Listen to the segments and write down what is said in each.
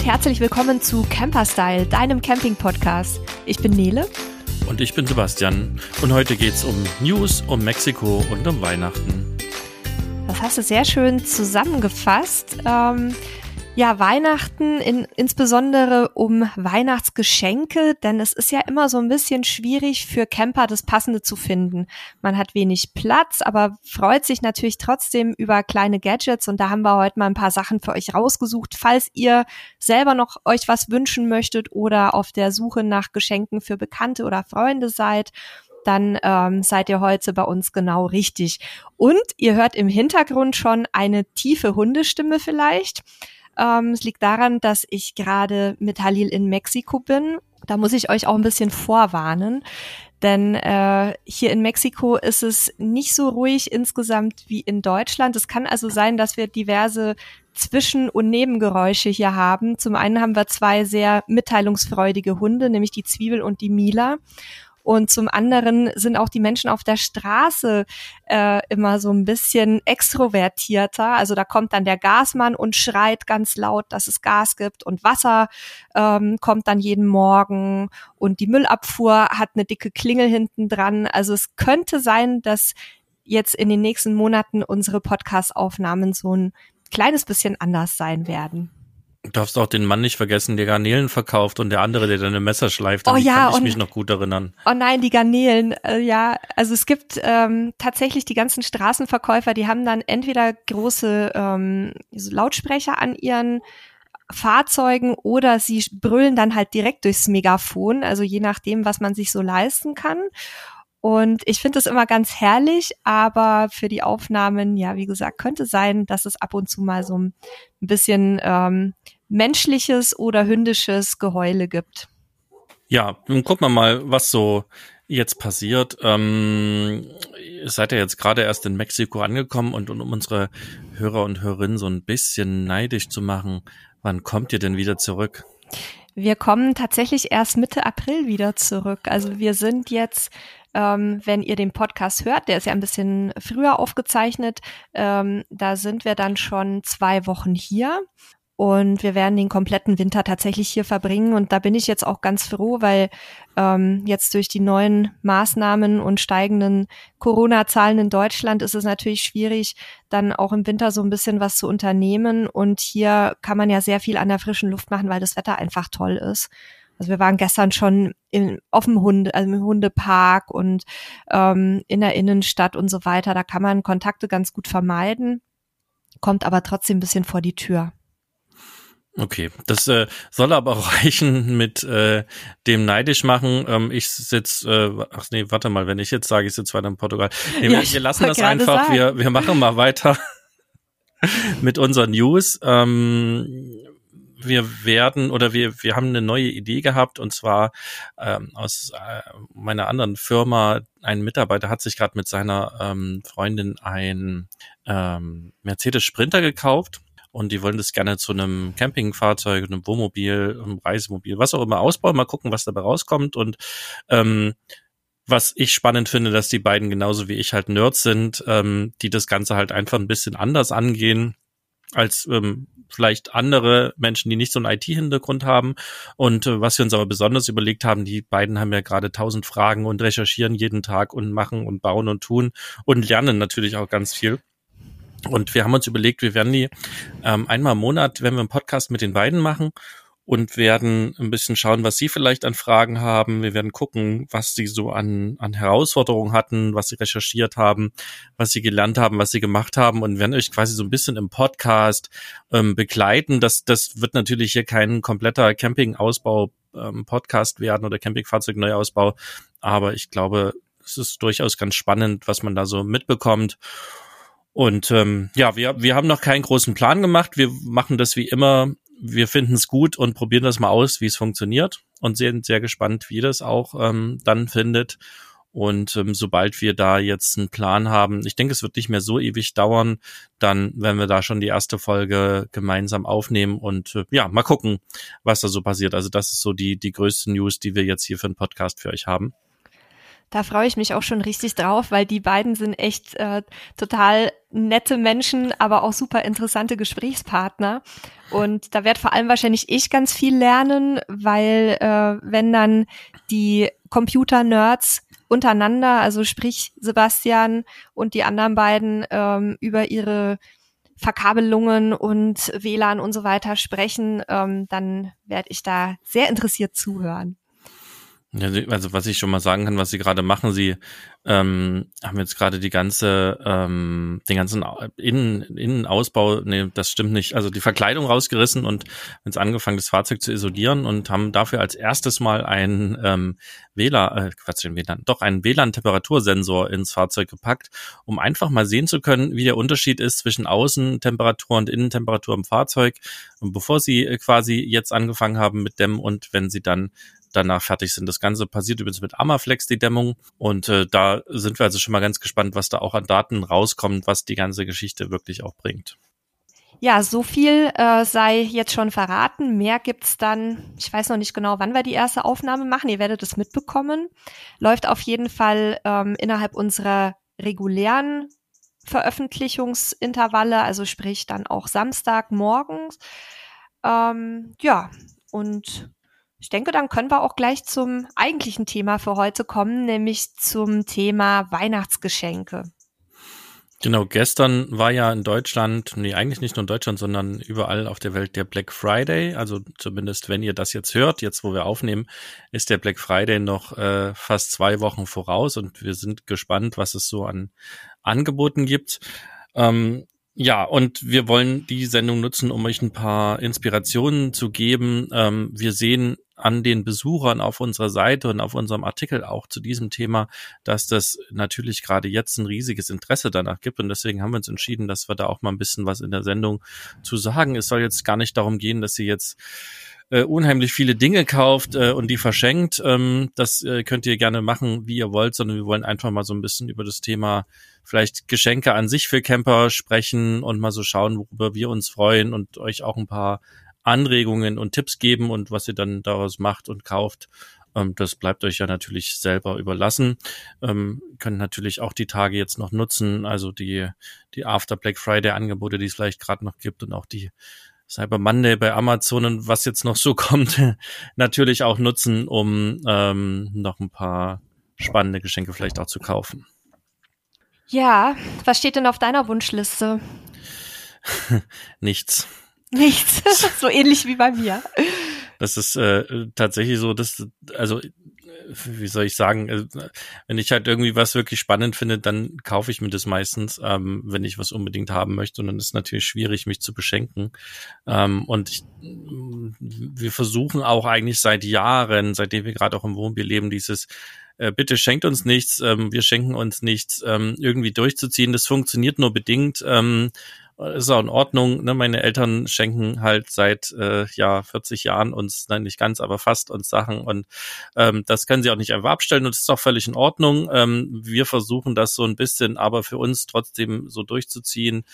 und herzlich willkommen zu Camperstyle, deinem Camping-Podcast. Ich bin Nele. Und ich bin Sebastian. Und heute geht's um News, um Mexiko und um Weihnachten. Das hast du sehr schön zusammengefasst. Ähm, ja, Weihnachten, in, insbesondere um Weihnachtsgeschenke, denn es ist ja immer so ein bisschen schwierig für Camper das Passende zu finden. Man hat wenig Platz, aber freut sich natürlich trotzdem über kleine Gadgets und da haben wir heute mal ein paar Sachen für euch rausgesucht, falls ihr selber noch euch was wünschen möchtet oder auf der Suche nach Geschenken für Bekannte oder Freunde seid dann ähm, seid ihr heute bei uns genau richtig. Und ihr hört im Hintergrund schon eine tiefe Hundestimme vielleicht. Ähm, es liegt daran, dass ich gerade mit Halil in Mexiko bin. Da muss ich euch auch ein bisschen vorwarnen. Denn äh, hier in Mexiko ist es nicht so ruhig insgesamt wie in Deutschland. Es kann also sein, dass wir diverse Zwischen- und Nebengeräusche hier haben. Zum einen haben wir zwei sehr mitteilungsfreudige Hunde, nämlich die Zwiebel und die Mila. Und zum anderen sind auch die Menschen auf der Straße äh, immer so ein bisschen extrovertierter. Also da kommt dann der Gasmann und schreit ganz laut, dass es Gas gibt und Wasser ähm, kommt dann jeden Morgen und die Müllabfuhr hat eine dicke Klingel hinten dran. Also es könnte sein, dass jetzt in den nächsten Monaten unsere Podcast-Aufnahmen so ein kleines bisschen anders sein werden. Du darfst auch den Mann nicht vergessen, der Garnelen verkauft und der andere, der deine Messer schleift. Oh ja, kann ich und, mich noch gut erinnern. Oh nein, die Garnelen, äh, ja. Also es gibt ähm, tatsächlich die ganzen Straßenverkäufer, die haben dann entweder große ähm, so Lautsprecher an ihren Fahrzeugen oder sie brüllen dann halt direkt durchs Megafon, also je nachdem, was man sich so leisten kann. Und ich finde es immer ganz herrlich, aber für die Aufnahmen, ja, wie gesagt, könnte sein, dass es ab und zu mal so ein bisschen ähm, menschliches oder hündisches Geheule gibt. Ja, nun gucken wir mal, was so jetzt passiert. Ähm, seid ihr jetzt gerade erst in Mexiko angekommen und, und um unsere Hörer und Hörerinnen so ein bisschen neidisch zu machen, wann kommt ihr denn wieder zurück? Wir kommen tatsächlich erst Mitte April wieder zurück. Also wir sind jetzt ähm, wenn ihr den Podcast hört, der ist ja ein bisschen früher aufgezeichnet, ähm, da sind wir dann schon zwei Wochen hier. Und wir werden den kompletten Winter tatsächlich hier verbringen. Und da bin ich jetzt auch ganz froh, weil ähm, jetzt durch die neuen Maßnahmen und steigenden Corona-Zahlen in Deutschland ist es natürlich schwierig, dann auch im Winter so ein bisschen was zu unternehmen. Und hier kann man ja sehr viel an der frischen Luft machen, weil das Wetter einfach toll ist. Also wir waren gestern schon in, auf dem Hunde, also im Hundepark und ähm, in der Innenstadt und so weiter. Da kann man Kontakte ganz gut vermeiden, kommt aber trotzdem ein bisschen vor die Tür. Okay, das äh, soll aber reichen mit äh, dem neidisch machen. Ähm, ich sitze, äh, ach nee, warte mal, wenn ich jetzt sage, ich sitze weiter in Portugal. Nee, ja, wir, lassen das einfach, wir, wir machen mal weiter mit unseren News. Ähm, wir werden oder wir, wir haben eine neue Idee gehabt und zwar ähm, aus äh, meiner anderen Firma, ein Mitarbeiter hat sich gerade mit seiner ähm, Freundin ein ähm, Mercedes Sprinter gekauft und die wollen das gerne zu einem Campingfahrzeug, einem Wohnmobil, einem Reisemobil, was auch immer ausbauen, mal gucken, was dabei rauskommt. Und ähm, was ich spannend finde, dass die beiden genauso wie ich halt Nerds sind, ähm, die das Ganze halt einfach ein bisschen anders angehen als ähm, vielleicht andere Menschen, die nicht so einen IT-Hintergrund haben. Und äh, was wir uns aber besonders überlegt haben, die beiden haben ja gerade tausend Fragen und recherchieren jeden Tag und machen und bauen und tun und lernen natürlich auch ganz viel. Und wir haben uns überlegt, wir werden die ähm, einmal im Monat, wenn wir einen Podcast mit den beiden machen und werden ein bisschen schauen, was Sie vielleicht an Fragen haben. Wir werden gucken, was Sie so an, an Herausforderungen hatten, was Sie recherchiert haben, was Sie gelernt haben, was Sie gemacht haben und werden euch quasi so ein bisschen im Podcast ähm, begleiten. Das, das wird natürlich hier kein kompletter Campingausbau ähm, Podcast werden oder Campingfahrzeugneuausbau, aber ich glaube, es ist durchaus ganz spannend, was man da so mitbekommt. Und ähm, ja, wir, wir haben noch keinen großen Plan gemacht. Wir machen das wie immer wir finden es gut und probieren das mal aus, wie es funktioniert und sind sehr gespannt, wie das auch ähm, dann findet. Und ähm, sobald wir da jetzt einen Plan haben, ich denke, es wird nicht mehr so ewig dauern, dann werden wir da schon die erste Folge gemeinsam aufnehmen und äh, ja, mal gucken, was da so passiert. Also das ist so die, die größte News, die wir jetzt hier für einen Podcast für euch haben. Da freue ich mich auch schon richtig drauf, weil die beiden sind echt äh, total nette Menschen, aber auch super interessante Gesprächspartner. Und da wird vor allem wahrscheinlich ich ganz viel lernen, weil äh, wenn dann die Computer-Nerds untereinander, also sprich Sebastian und die anderen beiden ähm, über ihre Verkabelungen und WLAN und so weiter sprechen, ähm, dann werde ich da sehr interessiert zuhören. Also was ich schon mal sagen kann, was Sie gerade machen, Sie ähm, haben jetzt gerade die ganze, ähm, den ganzen Innen, Innenausbau, nee, das stimmt nicht, also die Verkleidung rausgerissen und jetzt angefangen, das Fahrzeug zu isolieren und haben dafür als erstes mal ein ähm, WLAN, äh, Quatsch, den WLAN, doch einen WLAN-Temperatursensor ins Fahrzeug gepackt, um einfach mal sehen zu können, wie der Unterschied ist zwischen Außentemperatur und Innentemperatur im Fahrzeug. Und bevor Sie äh, quasi jetzt angefangen haben mit dem und wenn Sie dann danach fertig sind. Das Ganze passiert übrigens mit Amaflex, die Dämmung. Und äh, da sind wir also schon mal ganz gespannt, was da auch an Daten rauskommt, was die ganze Geschichte wirklich auch bringt. Ja, so viel äh, sei jetzt schon verraten. Mehr gibt's dann, ich weiß noch nicht genau, wann wir die erste Aufnahme machen. Ihr werdet es mitbekommen. Läuft auf jeden Fall ähm, innerhalb unserer regulären Veröffentlichungsintervalle, also sprich dann auch Samstag morgens. Ähm, ja, und ich denke, dann können wir auch gleich zum eigentlichen Thema für heute kommen, nämlich zum Thema Weihnachtsgeschenke. Genau, gestern war ja in Deutschland, nee, eigentlich nicht nur in Deutschland, sondern überall auf der Welt der Black Friday. Also zumindest, wenn ihr das jetzt hört, jetzt wo wir aufnehmen, ist der Black Friday noch äh, fast zwei Wochen voraus und wir sind gespannt, was es so an Angeboten gibt. Ähm, ja, und wir wollen die Sendung nutzen, um euch ein paar Inspirationen zu geben. Ähm, wir sehen an den Besuchern auf unserer Seite und auf unserem Artikel auch zu diesem Thema, dass das natürlich gerade jetzt ein riesiges Interesse danach gibt. Und deswegen haben wir uns entschieden, dass wir da auch mal ein bisschen was in der Sendung zu sagen. Es soll jetzt gar nicht darum gehen, dass sie jetzt äh, unheimlich viele Dinge kauft äh, und die verschenkt. Ähm, das äh, könnt ihr gerne machen, wie ihr wollt, sondern wir wollen einfach mal so ein bisschen über das Thema vielleicht Geschenke an sich für Camper sprechen und mal so schauen, worüber wir uns freuen und euch auch ein paar Anregungen und Tipps geben und was ihr dann daraus macht und kauft. Ähm, das bleibt euch ja natürlich selber überlassen. Ähm, könnt natürlich auch die Tage jetzt noch nutzen, also die, die After Black Friday Angebote, die es vielleicht gerade noch gibt und auch die Cyber Monday bei Amazon und was jetzt noch so kommt, natürlich auch nutzen, um ähm, noch ein paar spannende Geschenke vielleicht auch zu kaufen. Ja, was steht denn auf deiner Wunschliste? Nichts. Nichts. so ähnlich wie bei mir. Das ist äh, tatsächlich so, dass, also wie soll ich sagen, äh, wenn ich halt irgendwie was wirklich spannend finde, dann kaufe ich mir das meistens, ähm, wenn ich was unbedingt haben möchte. Und dann ist natürlich schwierig, mich zu beschenken. Ähm, und ich, wir versuchen auch eigentlich seit Jahren, seitdem wir gerade auch im Wohnmobil leben, dieses äh, bitte schenkt uns nichts, ähm, wir schenken uns nichts, ähm, irgendwie durchzuziehen. Das funktioniert nur bedingt. Ähm, ist auch in Ordnung. Ne? Meine Eltern schenken halt seit äh, ja 40 Jahren uns, nein, nicht ganz, aber fast uns Sachen und ähm, das können sie auch nicht einfach abstellen und das ist auch völlig in Ordnung. Ähm, wir versuchen das so ein bisschen, aber für uns trotzdem so durchzuziehen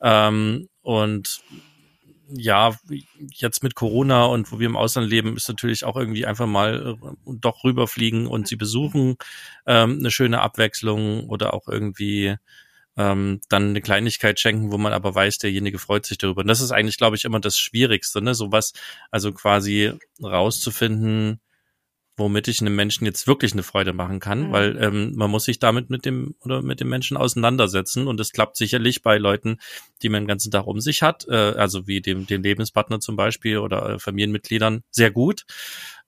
ähm, und ja, jetzt mit Corona und wo wir im Ausland leben, ist natürlich auch irgendwie einfach mal äh, doch rüberfliegen und sie besuchen ähm, eine schöne Abwechslung oder auch irgendwie ähm, dann eine Kleinigkeit schenken, wo man aber weiß, derjenige freut sich darüber. Und das ist eigentlich, glaube ich, immer das Schwierigste, ne? Sowas, also quasi rauszufinden, womit ich einem Menschen jetzt wirklich eine Freude machen kann, mhm. weil ähm, man muss sich damit mit dem oder mit dem Menschen auseinandersetzen und es klappt sicherlich bei Leuten, die man den ganzen Tag um sich hat, äh, also wie dem, dem Lebenspartner zum Beispiel oder äh, Familienmitgliedern sehr gut.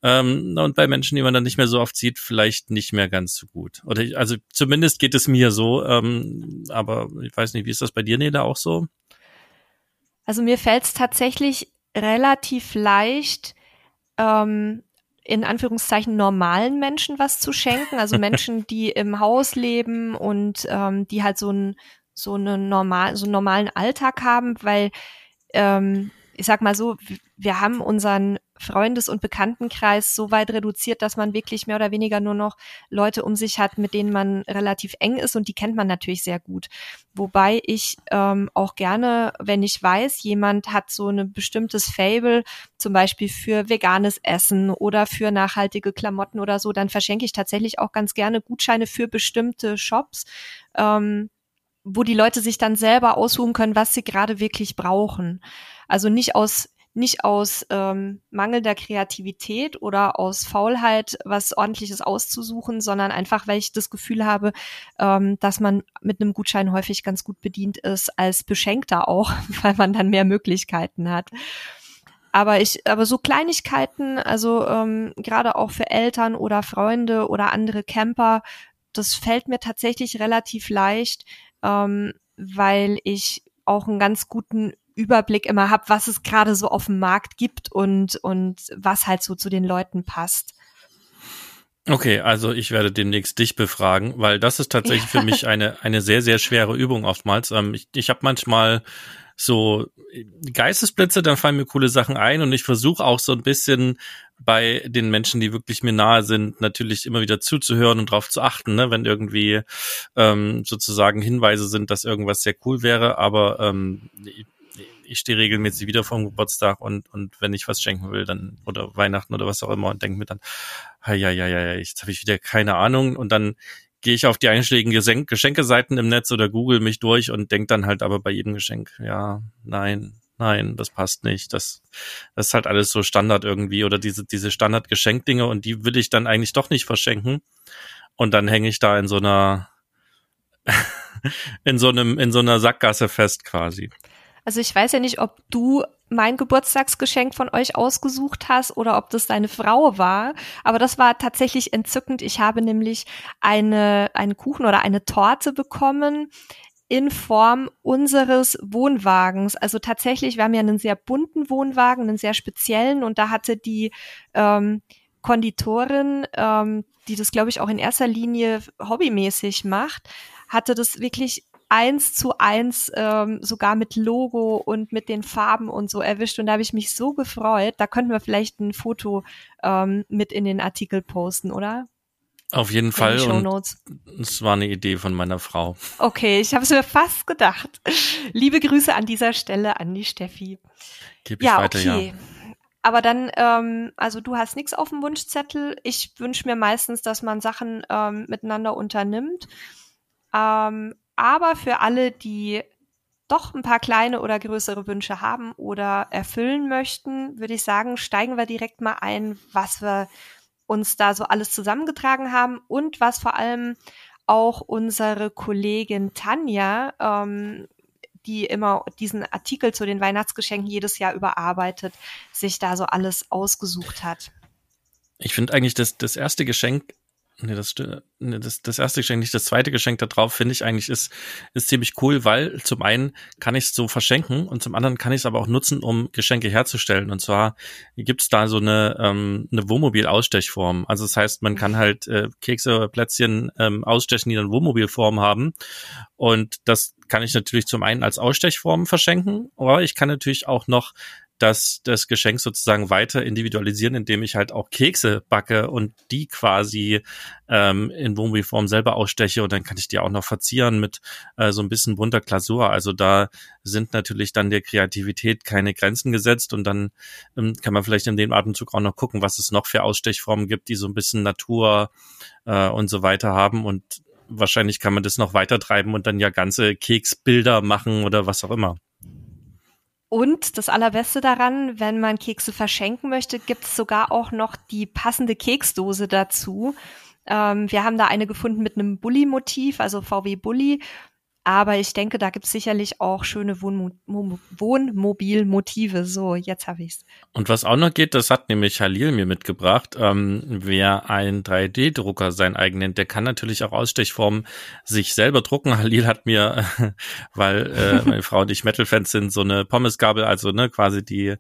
Ähm, und bei Menschen, die man dann nicht mehr so oft sieht, vielleicht nicht mehr ganz so gut. Oder ich, also zumindest geht es mir so, ähm, aber ich weiß nicht, wie ist das bei dir, Neda, auch so? Also mir fällt es tatsächlich relativ leicht, ähm, in Anführungszeichen normalen Menschen was zu schenken, also Menschen, die im Haus leben und ähm, die halt so ein so einen normal so einen normalen Alltag haben, weil ähm, ich sag mal so, wir haben unseren Freundes- und Bekanntenkreis so weit reduziert, dass man wirklich mehr oder weniger nur noch Leute um sich hat, mit denen man relativ eng ist und die kennt man natürlich sehr gut. Wobei ich ähm, auch gerne, wenn ich weiß, jemand hat so ein bestimmtes Fable, zum Beispiel für veganes Essen oder für nachhaltige Klamotten oder so, dann verschenke ich tatsächlich auch ganz gerne Gutscheine für bestimmte Shops. Ähm, wo die Leute sich dann selber aussuchen können, was sie gerade wirklich brauchen. Also nicht aus nicht aus ähm, mangelnder Kreativität oder aus Faulheit was ordentliches auszusuchen, sondern einfach, weil ich das Gefühl habe, ähm, dass man mit einem Gutschein häufig ganz gut bedient ist, als Beschenkter auch, weil man dann mehr Möglichkeiten hat. Aber ich, aber so Kleinigkeiten, also ähm, gerade auch für Eltern oder Freunde oder andere Camper, das fällt mir tatsächlich relativ leicht, ähm, weil ich auch einen ganz guten Überblick immer habe, was es gerade so auf dem Markt gibt und, und was halt so zu den Leuten passt. Okay, also ich werde demnächst dich befragen, weil das ist tatsächlich ja. für mich eine, eine sehr, sehr schwere Übung oftmals. Ähm, ich ich habe manchmal so Geistesblitze, dann fallen mir coole Sachen ein und ich versuche auch so ein bisschen bei den Menschen, die wirklich mir nahe sind, natürlich immer wieder zuzuhören und darauf zu achten, ne, wenn irgendwie ähm, sozusagen Hinweise sind, dass irgendwas sehr cool wäre, aber ähm, ich stehe regelmäßig wieder vor dem Geburtstag und, und wenn ich was schenken will, dann, oder Weihnachten oder was auch immer, und denke mir dann, ja, ja, ja, ja, jetzt habe ich wieder keine Ahnung und dann gehe ich auf die einschlägigen Geschenkeseiten im Netz oder google mich durch und denke dann halt aber bei jedem Geschenk, ja, nein, nein, das passt nicht. Das, das ist halt alles so Standard irgendwie oder diese, diese Standard-Geschenkdinge und die will ich dann eigentlich doch nicht verschenken. Und dann hänge ich da in so einer, in so einem, in so einer Sackgasse fest quasi. Also ich weiß ja nicht, ob du mein Geburtstagsgeschenk von euch ausgesucht hast oder ob das deine Frau war. Aber das war tatsächlich entzückend. Ich habe nämlich eine, einen Kuchen oder eine Torte bekommen in Form unseres Wohnwagens. Also tatsächlich, wir haben ja einen sehr bunten Wohnwagen, einen sehr speziellen und da hatte die ähm, Konditorin, ähm, die das glaube ich auch in erster Linie hobbymäßig macht, hatte das wirklich eins zu eins ähm, sogar mit Logo und mit den Farben und so erwischt. Und da habe ich mich so gefreut. Da könnten wir vielleicht ein Foto ähm, mit in den Artikel posten, oder? Auf jeden Fall. Und es war eine Idee von meiner Frau. Okay, ich habe es mir fast gedacht. Liebe Grüße an dieser Stelle an die Steffi. Gib ich ja, weiter, okay. Ja. Aber dann, ähm, also du hast nichts auf dem Wunschzettel. Ich wünsche mir meistens, dass man Sachen ähm, miteinander unternimmt. Ähm, aber für alle, die doch ein paar kleine oder größere Wünsche haben oder erfüllen möchten, würde ich sagen, steigen wir direkt mal ein, was wir uns da so alles zusammengetragen haben und was vor allem auch unsere Kollegin Tanja, ähm, die immer diesen Artikel zu den Weihnachtsgeschenken jedes Jahr überarbeitet, sich da so alles ausgesucht hat. Ich finde eigentlich, dass das erste Geschenk Nee, das, nee, das, das erste Geschenk, nicht das zweite Geschenk da drauf, finde ich eigentlich ist, ist ziemlich cool, weil zum einen kann ich es so verschenken und zum anderen kann ich es aber auch nutzen, um Geschenke herzustellen. Und zwar gibt es da so eine, ähm, eine Wohnmobil-Ausstechform. Also das heißt, man kann halt äh, Kekse oder Plätzchen ähm, ausstechen, die dann Wohnmobilform haben. Und das kann ich natürlich zum einen als Ausstechform verschenken, aber ich kann natürlich auch noch das, das Geschenk sozusagen weiter individualisieren, indem ich halt auch Kekse backe und die quasi ähm, in Wohnmobilform selber aussteche und dann kann ich die auch noch verzieren mit äh, so ein bisschen bunter Glasur. Also da sind natürlich dann der Kreativität keine Grenzen gesetzt und dann ähm, kann man vielleicht in dem Atemzug auch noch gucken, was es noch für Ausstechformen gibt, die so ein bisschen Natur äh, und so weiter haben und wahrscheinlich kann man das noch weiter treiben und dann ja ganze Keksbilder machen oder was auch immer. Und das Allerbeste daran, wenn man Kekse verschenken möchte, gibt es sogar auch noch die passende Keksdose dazu. Ähm, wir haben da eine gefunden mit einem Bully-Motiv, also VW Bully. Aber ich denke, da gibt es sicherlich auch schöne Wohnmo Wohnmobilmotive. So, jetzt habe ich's. Und was auch noch geht, das hat nämlich Halil mir mitgebracht. Ähm, wer einen 3D-Drucker sein eigen nennt, der kann natürlich auch Ausstechformen sich selber drucken. Halil hat mir, weil äh, meine Frau und ich Metal-Fans sind, so eine Pommesgabel, also ne, quasi die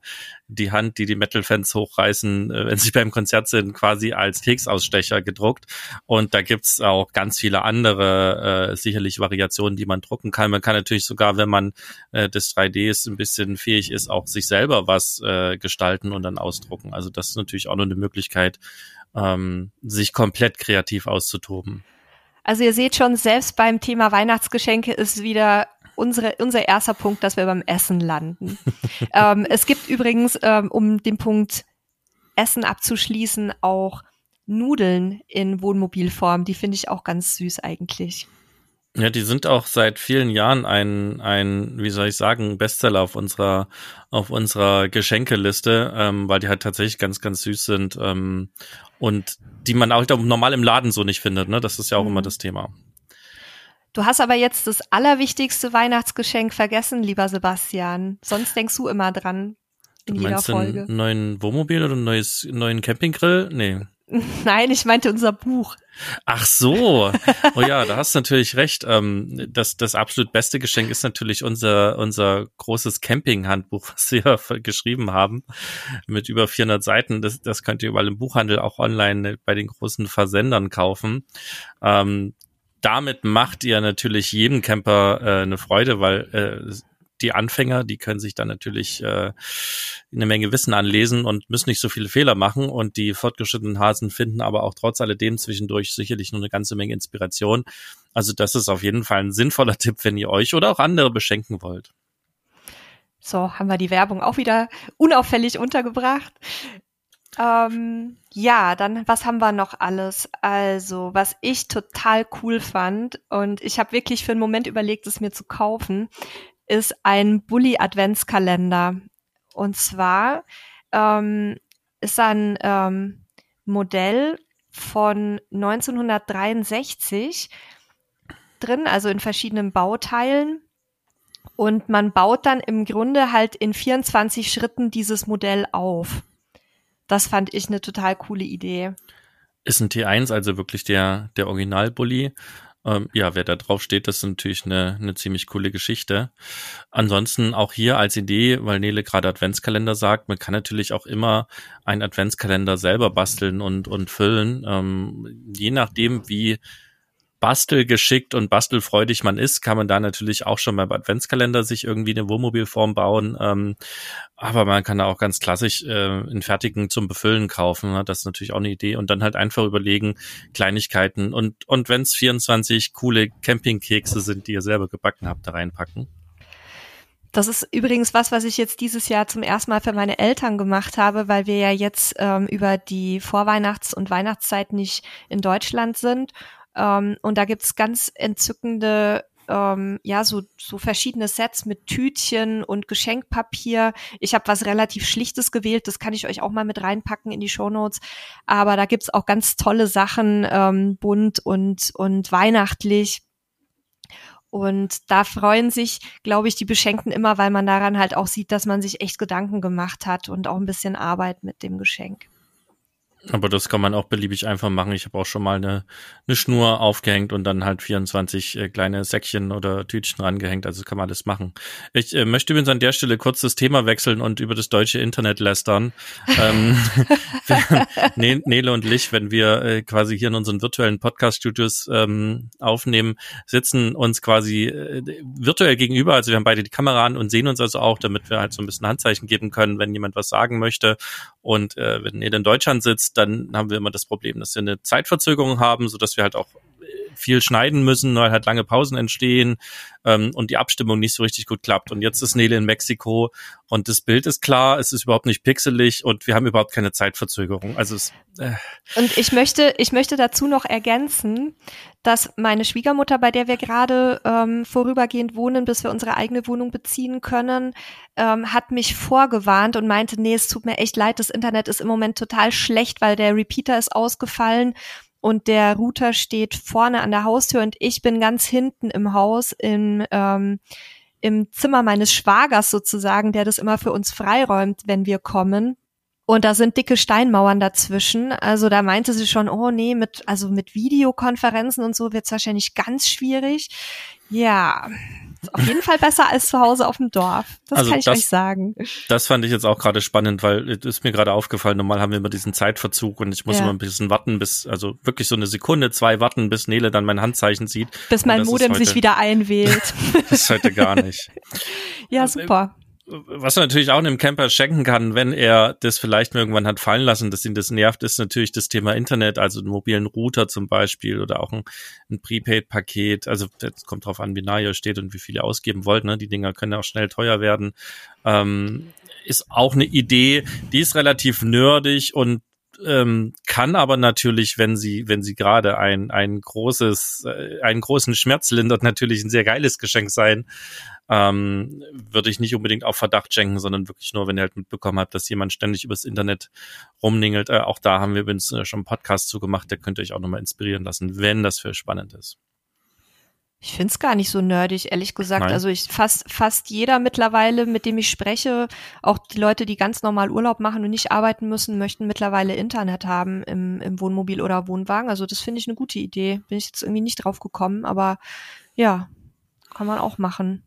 die Hand, die die Metal-Fans hochreißen, äh, wenn sie beim Konzert sind, quasi als Keksausstecher gedruckt. Und da gibt's auch ganz viele andere äh, sicherlich Variationen, die man drucken kann. Man kann natürlich sogar, wenn man äh, des 3Ds ein bisschen fähig ist, auch sich selber was äh, gestalten und dann ausdrucken. Also das ist natürlich auch noch eine Möglichkeit, ähm, sich komplett kreativ auszutoben. Also ihr seht schon, selbst beim Thema Weihnachtsgeschenke ist wieder unsere, unser erster Punkt, dass wir beim Essen landen. ähm, es gibt übrigens, ähm, um den Punkt Essen abzuschließen, auch Nudeln in Wohnmobilform. Die finde ich auch ganz süß eigentlich. Ja, die sind auch seit vielen Jahren ein, ein, wie soll ich sagen, Bestseller auf unserer, auf unserer Geschenkeliste, ähm, weil die halt tatsächlich ganz, ganz süß sind ähm, und die man auch normal im Laden so nicht findet. Ne? Das ist ja auch mhm. immer das Thema. Du hast aber jetzt das allerwichtigste Weihnachtsgeschenk vergessen, lieber Sebastian. Sonst denkst du immer dran in du jeder Folge. Einen neuen Wohnmobil oder einen neues, neuen Campinggrill? Nee. Nein, ich meinte unser Buch. Ach so. Oh ja, da hast du natürlich recht. Ähm, das, das absolut beste Geschenk ist natürlich unser, unser großes Camping-Handbuch, was wir geschrieben haben, mit über 400 Seiten. Das, das könnt ihr überall im Buchhandel auch online bei den großen Versendern kaufen. Damit macht ihr natürlich jedem Camper äh, eine Freude, weil äh, die Anfänger, die können sich dann natürlich äh, eine Menge Wissen anlesen und müssen nicht so viele Fehler machen. Und die fortgeschrittenen Hasen finden aber auch trotz alledem zwischendurch sicherlich nur eine ganze Menge Inspiration. Also das ist auf jeden Fall ein sinnvoller Tipp, wenn ihr euch oder auch andere beschenken wollt. So, haben wir die Werbung auch wieder unauffällig untergebracht. Ähm, ja, dann was haben wir noch alles? Also, was ich total cool fand und ich habe wirklich für einen Moment überlegt, es mir zu kaufen, ist ein Bully Adventskalender. Und zwar ähm, ist ein ähm, Modell von 1963 drin, also in verschiedenen Bauteilen. Und man baut dann im Grunde halt in 24 Schritten dieses Modell auf. Das fand ich eine total coole Idee. Ist ein T1 also wirklich der, der Original-Bully. Ähm, ja, wer da drauf steht, das ist natürlich eine, eine ziemlich coole Geschichte. Ansonsten auch hier als Idee, weil Nele gerade Adventskalender sagt, man kann natürlich auch immer einen Adventskalender selber basteln und, und füllen. Ähm, je nachdem, wie bastelgeschickt und bastelfreudig man ist, kann man da natürlich auch schon beim Adventskalender sich irgendwie eine Wohnmobilform bauen. Ähm, aber man kann da auch ganz klassisch äh, einen fertigen zum Befüllen kaufen. Ne? Das ist natürlich auch eine Idee. Und dann halt einfach überlegen, Kleinigkeiten. Und, und wenn es 24 coole Campingkekse sind, die ihr selber gebacken habt, da reinpacken. Das ist übrigens was, was ich jetzt dieses Jahr zum ersten Mal für meine Eltern gemacht habe, weil wir ja jetzt ähm, über die Vorweihnachts- und Weihnachtszeit nicht in Deutschland sind. Ähm, und da gibt's ganz entzückende ähm, ja, so, so verschiedene Sets mit Tütchen und Geschenkpapier. Ich habe was relativ Schlichtes gewählt, das kann ich euch auch mal mit reinpacken in die Show Notes. Aber da gibt's auch ganz tolle Sachen, ähm, bunt und, und weihnachtlich. Und da freuen sich, glaube ich, die Beschenkten immer, weil man daran halt auch sieht, dass man sich echt Gedanken gemacht hat und auch ein bisschen Arbeit mit dem Geschenk. Aber das kann man auch beliebig einfach machen. Ich habe auch schon mal eine, eine Schnur aufgehängt und dann halt 24 äh, kleine Säckchen oder Tütchen rangehängt. Also kann man alles machen. Ich äh, möchte übrigens an der Stelle kurz das Thema wechseln und über das deutsche Internet lästern. ähm, Nele und Lich, wenn wir äh, quasi hier in unseren virtuellen Podcast-Studios ähm, aufnehmen, sitzen uns quasi äh, virtuell gegenüber. Also wir haben beide die Kamera an und sehen uns also auch, damit wir halt so ein bisschen Handzeichen geben können, wenn jemand was sagen möchte. Und äh, wenn Nele in Deutschland sitzt, dann haben wir immer das Problem, dass wir eine Zeitverzögerung haben, so dass wir halt auch viel schneiden müssen, weil halt lange Pausen entstehen ähm, und die Abstimmung nicht so richtig gut klappt. Und jetzt ist Nele in Mexiko und das Bild ist klar, es ist überhaupt nicht pixelig und wir haben überhaupt keine Zeitverzögerung. Also es, äh. Und ich möchte, ich möchte dazu noch ergänzen, dass meine Schwiegermutter, bei der wir gerade ähm, vorübergehend wohnen, bis wir unsere eigene Wohnung beziehen können, ähm, hat mich vorgewarnt und meinte, nee, es tut mir echt leid, das Internet ist im Moment total schlecht, weil der Repeater ist ausgefallen und der Router steht vorne an der Haustür und ich bin ganz hinten im Haus im, ähm, im Zimmer meines Schwagers sozusagen, der das immer für uns freiräumt, wenn wir kommen. Und da sind dicke Steinmauern dazwischen. Also da meinte sie schon, oh nee, mit, also mit Videokonferenzen und so wird's wahrscheinlich ganz schwierig. Ja, auf jeden Fall besser als zu Hause auf dem Dorf. Das also kann ich das, euch sagen. Das fand ich jetzt auch gerade spannend, weil es ist mir gerade aufgefallen, normal haben wir immer diesen Zeitverzug und ich muss ja. immer ein bisschen warten, bis, also wirklich so eine Sekunde, zwei warten, bis Nele dann mein Handzeichen sieht. Bis mein Modem heute, sich wieder einwählt. das ist heute gar nicht. ja, super was er natürlich auch einem Camper schenken kann, wenn er das vielleicht irgendwann hat fallen lassen, dass ihn das nervt, ist natürlich das Thema Internet, also einen mobilen Router zum Beispiel oder auch ein, ein Prepaid-Paket. Also das kommt drauf an, wie nah ihr steht und wie viel ihr ausgeben wollt. Ne? Die Dinger können auch schnell teuer werden. Ähm, ist auch eine Idee, die ist relativ nerdig und ähm, kann aber natürlich, wenn sie, wenn sie gerade ein, ein großes, äh, einen großen Schmerz lindert, natürlich ein sehr geiles Geschenk sein ähm, würde ich nicht unbedingt auf Verdacht schenken, sondern wirklich nur, wenn ihr halt mitbekommen habt, dass jemand ständig übers Internet rumningelt. Äh, auch da haben wir übrigens äh, schon einen Podcast zugemacht, der könnt ihr euch auch nochmal inspirieren lassen, wenn das für spannend ist. Ich finde es gar nicht so nerdig, ehrlich gesagt. Nein. Also ich fast fast jeder mittlerweile, mit dem ich spreche, auch die Leute, die ganz normal Urlaub machen und nicht arbeiten müssen, möchten mittlerweile Internet haben im, im Wohnmobil oder Wohnwagen. Also das finde ich eine gute Idee. Bin ich jetzt irgendwie nicht drauf gekommen, aber ja, kann man auch machen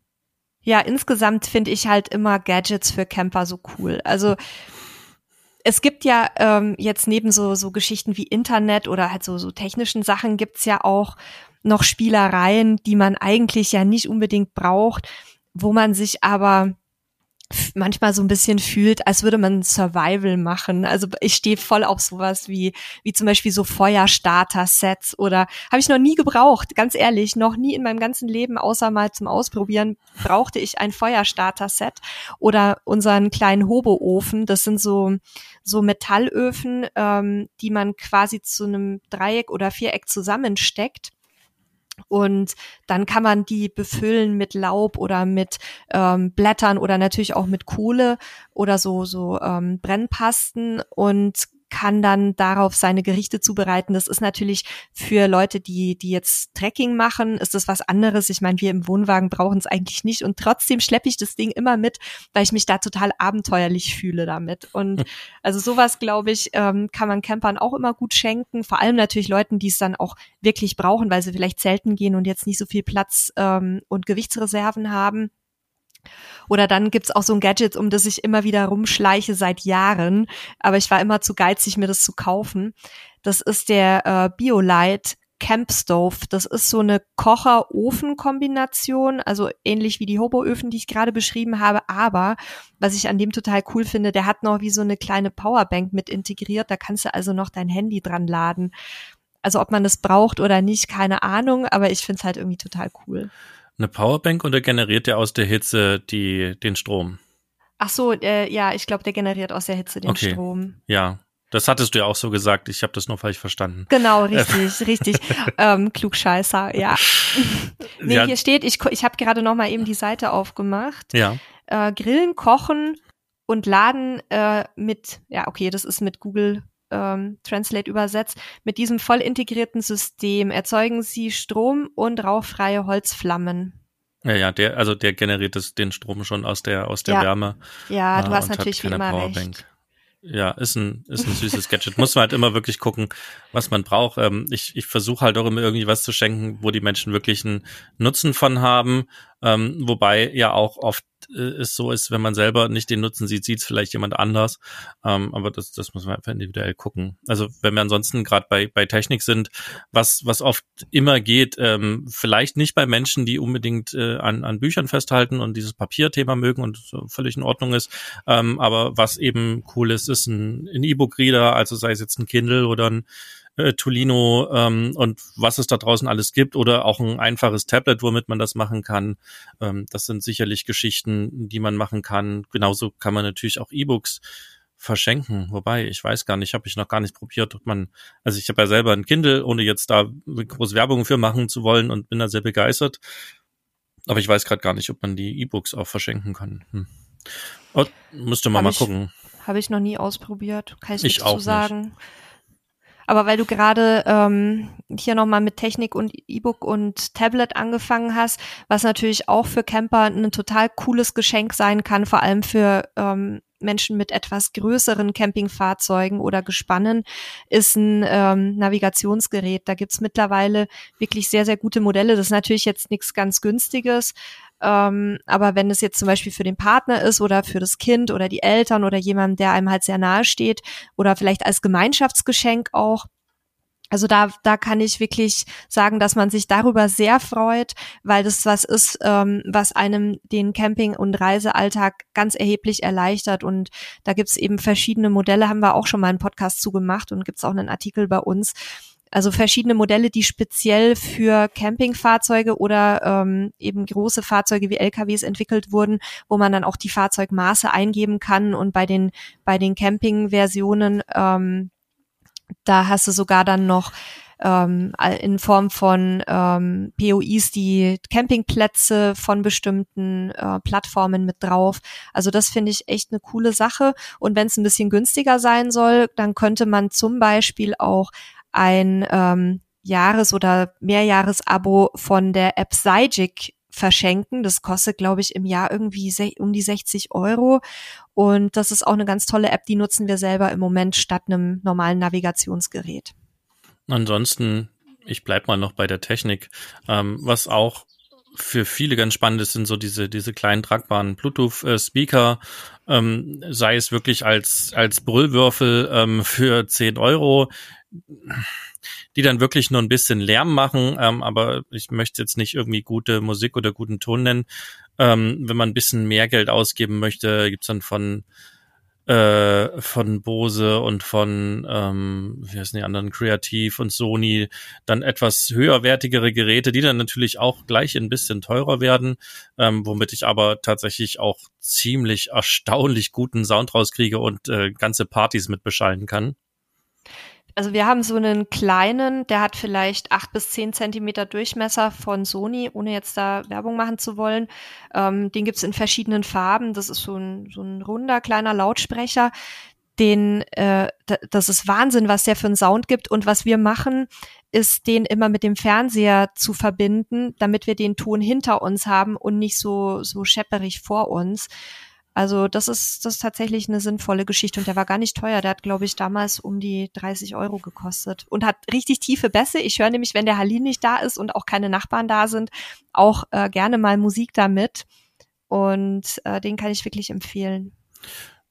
ja, insgesamt finde ich halt immer Gadgets für Camper so cool. Also es gibt ja ähm, jetzt neben so, so Geschichten wie Internet oder halt so, so technischen Sachen gibt's ja auch noch Spielereien, die man eigentlich ja nicht unbedingt braucht, wo man sich aber manchmal so ein bisschen fühlt, als würde man Survival machen. Also ich stehe voll auf sowas wie wie zum Beispiel so Feuerstarter-Sets oder habe ich noch nie gebraucht, ganz ehrlich, noch nie in meinem ganzen Leben, außer mal zum Ausprobieren, brauchte ich ein Feuerstarter-Set oder unseren kleinen Hoboofen. Das sind so so Metallöfen, ähm, die man quasi zu einem Dreieck oder Viereck zusammensteckt und dann kann man die befüllen mit Laub oder mit ähm, Blättern oder natürlich auch mit Kohle oder so so ähm, Brennpasten. Und kann dann darauf seine Gerichte zubereiten. Das ist natürlich für Leute, die, die jetzt Trekking machen, ist das was anderes. Ich meine, wir im Wohnwagen brauchen es eigentlich nicht und trotzdem schleppe ich das Ding immer mit, weil ich mich da total abenteuerlich fühle damit. Und also sowas, glaube ich, ähm, kann man Campern auch immer gut schenken. Vor allem natürlich Leuten, die es dann auch wirklich brauchen, weil sie vielleicht zelten gehen und jetzt nicht so viel Platz ähm, und Gewichtsreserven haben. Oder dann gibt's auch so ein Gadget, um das ich immer wieder rumschleiche seit Jahren, aber ich war immer zu geizig, mir das zu kaufen. Das ist der äh, BioLite Camp Stove. Das ist so eine Kocher-Ofen-Kombination, also ähnlich wie die Hobo-Öfen, die ich gerade beschrieben habe. Aber was ich an dem total cool finde, der hat noch wie so eine kleine Powerbank mit integriert. Da kannst du also noch dein Handy dran laden. Also ob man das braucht oder nicht, keine Ahnung, aber ich finde es halt irgendwie total cool. Eine Powerbank oder generiert der aus der Hitze die, den Strom? Ach so, äh, ja, ich glaube, der generiert aus der Hitze den okay. Strom. Ja, das hattest du ja auch so gesagt. Ich habe das nur falsch verstanden. Genau, richtig, richtig. Ähm, Klugscheißer, ja. nee, ja. hier steht, ich, ich habe gerade noch mal eben die Seite aufgemacht. Ja. Äh, Grillen, Kochen und Laden äh, mit, ja, okay, das ist mit Google ähm, Translate übersetzt, mit diesem voll integrierten System erzeugen sie Strom und rauchfreie Holzflammen. Ja, ja, der, also der generiert das, den Strom schon aus der, aus der ja. Wärme. Ja, du äh, hast natürlich wie immer Powerbank. recht. Ja, ist ein, ist ein süßes Gadget. Muss man halt immer wirklich gucken, was man braucht. Ähm, ich ich versuche halt auch immer irgendwie was zu schenken, wo die Menschen wirklich einen Nutzen von haben. Ähm, wobei ja auch oft äh, es so ist, wenn man selber nicht den Nutzen sieht, sieht es vielleicht jemand anders. Ähm, aber das, das muss man einfach individuell gucken. Also wenn wir ansonsten gerade bei, bei Technik sind, was, was oft immer geht, ähm, vielleicht nicht bei Menschen, die unbedingt äh, an, an Büchern festhalten und dieses Papierthema mögen und so völlig in Ordnung ist. Ähm, aber was eben cool ist, ist ein, E-Book-Reader, also sei es jetzt ein Kindle oder ein äh, Tolino ähm, und was es da draußen alles gibt oder auch ein einfaches Tablet, womit man das machen kann. Ähm, das sind sicherlich Geschichten, die man machen kann. Genauso kann man natürlich auch E-Books verschenken. Wobei, ich weiß gar nicht, habe ich noch gar nicht probiert, ob man, also ich habe ja selber ein Kindle, ohne jetzt da große Werbung für machen zu wollen und bin da sehr begeistert. Aber ich weiß gerade gar nicht, ob man die E-Books auch verschenken kann. Hm. Oh, müsste man hab mal ich, gucken. Habe ich noch nie ausprobiert, kann ich, ich nicht zu sagen. Nicht. Aber weil du gerade ähm, hier nochmal mit Technik und E-Book und Tablet angefangen hast, was natürlich auch für Camper ein total cooles Geschenk sein kann, vor allem für ähm, Menschen mit etwas größeren Campingfahrzeugen oder Gespannen ist ein ähm, Navigationsgerät. Da gibt's mittlerweile wirklich sehr, sehr gute Modelle. Das ist natürlich jetzt nichts ganz Günstiges, ähm, aber wenn es jetzt zum Beispiel für den Partner ist oder für das Kind oder die Eltern oder jemand, der einem halt sehr nahe steht oder vielleicht als Gemeinschaftsgeschenk auch, also da, da kann ich wirklich sagen, dass man sich darüber sehr freut, weil das was ist, ähm, was einem den Camping- und Reisealltag ganz erheblich erleichtert. Und da gibt's eben verschiedene Modelle, haben wir auch schon mal einen Podcast zugemacht und gibt's auch einen Artikel bei uns, also verschiedene Modelle, die speziell für Campingfahrzeuge oder ähm, eben große Fahrzeuge wie LKWs entwickelt wurden, wo man dann auch die Fahrzeugmaße eingeben kann und bei den bei den Camping-Versionen ähm, da hast du sogar dann noch ähm, in Form von ähm, POIs die Campingplätze von bestimmten äh, Plattformen mit drauf. Also das finde ich echt eine coole Sache. Und wenn es ein bisschen günstiger sein soll, dann könnte man zum Beispiel auch ein ähm, Jahres- oder Mehrjahresabo von der App Sygic verschenken. Das kostet, glaube ich, im Jahr irgendwie um die 60 Euro. Und das ist auch eine ganz tolle App, die nutzen wir selber im Moment statt einem normalen Navigationsgerät. Ansonsten, ich bleib mal noch bei der Technik. Ähm, was auch für viele ganz spannend ist, sind so diese, diese kleinen tragbaren Bluetooth-Speaker, ähm, sei es wirklich als, als Brüllwürfel ähm, für 10 Euro die dann wirklich nur ein bisschen Lärm machen, ähm, aber ich möchte jetzt nicht irgendwie gute Musik oder guten Ton nennen. Ähm, wenn man ein bisschen mehr Geld ausgeben möchte, gibt's dann von äh, von Bose und von ähm, wie heißen die anderen Kreativ und Sony dann etwas höherwertigere Geräte, die dann natürlich auch gleich ein bisschen teurer werden, ähm, womit ich aber tatsächlich auch ziemlich erstaunlich guten Sound rauskriege und äh, ganze Partys mit beschallen kann also wir haben so einen kleinen, der hat vielleicht acht bis zehn Zentimeter Durchmesser von Sony, ohne jetzt da Werbung machen zu wollen. Ähm, den gibt's in verschiedenen Farben. Das ist so ein, so ein runder kleiner Lautsprecher. Den, äh, das ist Wahnsinn, was der für einen Sound gibt. Und was wir machen, ist den immer mit dem Fernseher zu verbinden, damit wir den Ton hinter uns haben und nicht so, so schepperig vor uns. Also das ist, das ist tatsächlich eine sinnvolle Geschichte und der war gar nicht teuer. Der hat, glaube ich, damals um die 30 Euro gekostet und hat richtig tiefe Bässe. Ich höre nämlich, wenn der Halin nicht da ist und auch keine Nachbarn da sind, auch äh, gerne mal Musik damit. Und äh, den kann ich wirklich empfehlen.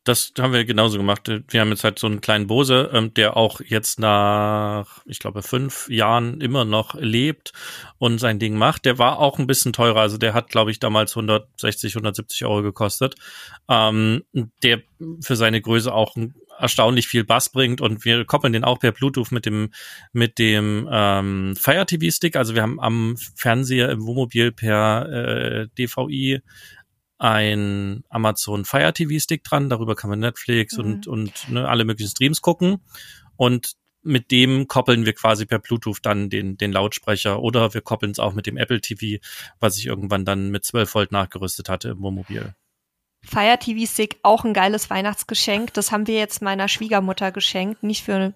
Das haben wir genauso gemacht. Wir haben jetzt halt so einen kleinen Bose, ähm, der auch jetzt nach, ich glaube, fünf Jahren immer noch lebt und sein Ding macht. Der war auch ein bisschen teurer. Also der hat, glaube ich, damals 160, 170 Euro gekostet. Ähm, der für seine Größe auch erstaunlich viel Bass bringt und wir koppeln den auch per Bluetooth mit dem mit dem ähm, Fire TV Stick. Also wir haben am Fernseher im Wohnmobil per äh, DVI ein Amazon Fire TV Stick dran, darüber kann man Netflix mhm. und, und ne, alle möglichen Streams gucken und mit dem koppeln wir quasi per Bluetooth dann den, den Lautsprecher oder wir koppeln es auch mit dem Apple TV, was ich irgendwann dann mit 12 Volt nachgerüstet hatte im Wohnmobil. Fire TV Stick, auch ein geiles Weihnachtsgeschenk. Das haben wir jetzt meiner Schwiegermutter geschenkt, nicht für ein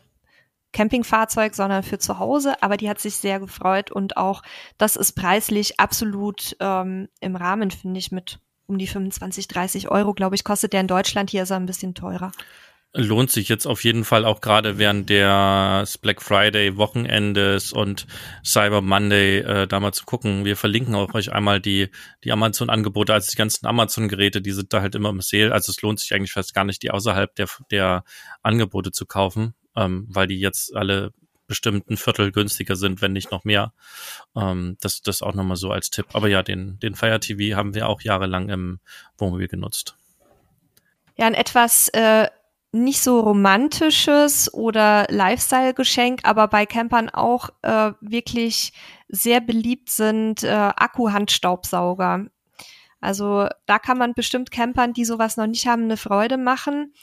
Campingfahrzeug, sondern für zu Hause. Aber die hat sich sehr gefreut und auch das ist preislich absolut ähm, im Rahmen, finde ich, mit um die 25, 30 Euro, glaube ich, kostet der in Deutschland. Hier ist er ein bisschen teurer. Lohnt sich jetzt auf jeden Fall auch gerade während des Black Friday Wochenendes und Cyber Monday äh, da mal zu gucken. Wir verlinken auch euch einmal die, die Amazon-Angebote, also die ganzen Amazon-Geräte, die sind da halt immer im Sale. Also es lohnt sich eigentlich fast gar nicht, die außerhalb der, der Angebote zu kaufen, ähm, weil die jetzt alle bestimmt ein Viertel günstiger sind, wenn nicht noch mehr. Ähm, das, das auch nochmal so als Tipp. Aber ja, den, den Fire TV haben wir auch jahrelang im Wohnmobil genutzt. Ja, ein etwas äh, nicht so romantisches oder Lifestyle-Geschenk, aber bei Campern auch äh, wirklich sehr beliebt sind äh, Akku-Handstaubsauger. Also da kann man bestimmt Campern, die sowas noch nicht haben, eine Freude machen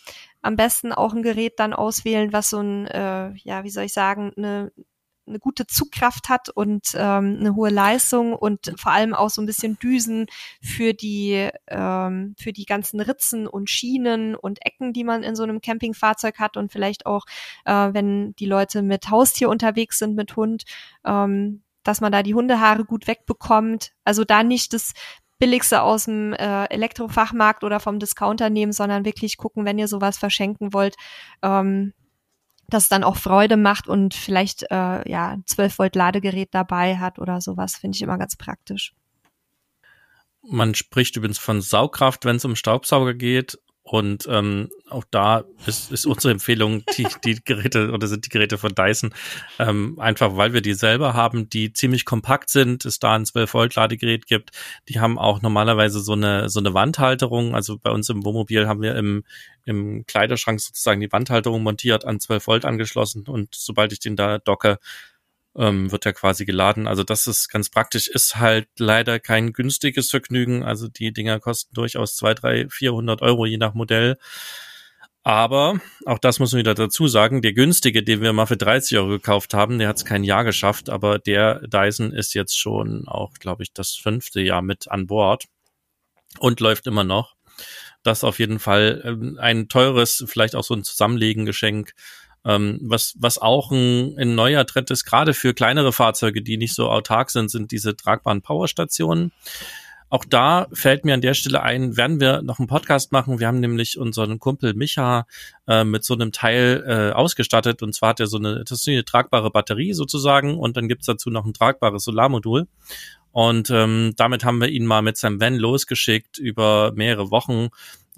am besten auch ein Gerät dann auswählen, was so ein, äh, ja, wie soll ich sagen, eine, eine gute Zugkraft hat und ähm, eine hohe Leistung und vor allem auch so ein bisschen Düsen für die ähm, für die ganzen Ritzen und Schienen und Ecken, die man in so einem Campingfahrzeug hat und vielleicht auch, äh, wenn die Leute mit Haustier unterwegs sind mit Hund, ähm, dass man da die Hundehaare gut wegbekommt. Also da nicht das billigste aus dem äh, Elektrofachmarkt oder vom Discounter nehmen, sondern wirklich gucken, wenn ihr sowas verschenken wollt, ähm, das dann auch Freude macht und vielleicht äh, ja 12 Volt Ladegerät dabei hat oder sowas, finde ich immer ganz praktisch. Man spricht übrigens von Saugkraft, wenn es um Staubsauger geht. Und ähm, auch da ist, ist unsere Empfehlung, die, die Geräte oder sind die Geräte von Dyson, ähm, einfach weil wir die selber haben, die ziemlich kompakt sind, es da ein 12-Volt-Ladegerät gibt. Die haben auch normalerweise so eine, so eine Wandhalterung. Also bei uns im Wohnmobil haben wir im, im Kleiderschrank sozusagen die Wandhalterung montiert, an 12 Volt angeschlossen und sobald ich den da docke, ähm, wird er quasi geladen. Also das ist ganz praktisch, ist halt leider kein günstiges Vergnügen. Also die Dinger kosten durchaus zwei, drei, vierhundert Euro je nach Modell. Aber auch das muss man wieder dazu sagen, der günstige, den wir mal für 30 Euro gekauft haben, der hat es kein Jahr geschafft, aber der Dyson ist jetzt schon auch, glaube ich, das fünfte Jahr mit an Bord und läuft immer noch. Das auf jeden Fall ähm, ein teures, vielleicht auch so ein Zusammenlegen-Geschenk ähm, was, was auch ein, ein neuer Trend ist, gerade für kleinere Fahrzeuge, die nicht so autark sind, sind diese tragbaren Powerstationen. Auch da fällt mir an der Stelle ein, werden wir noch einen Podcast machen. Wir haben nämlich unseren Kumpel Micha äh, mit so einem Teil äh, ausgestattet. Und zwar hat er so eine, das ist eine tragbare Batterie sozusagen. Und dann gibt's dazu noch ein tragbares Solarmodul. Und ähm, damit haben wir ihn mal mit seinem Van losgeschickt über mehrere Wochen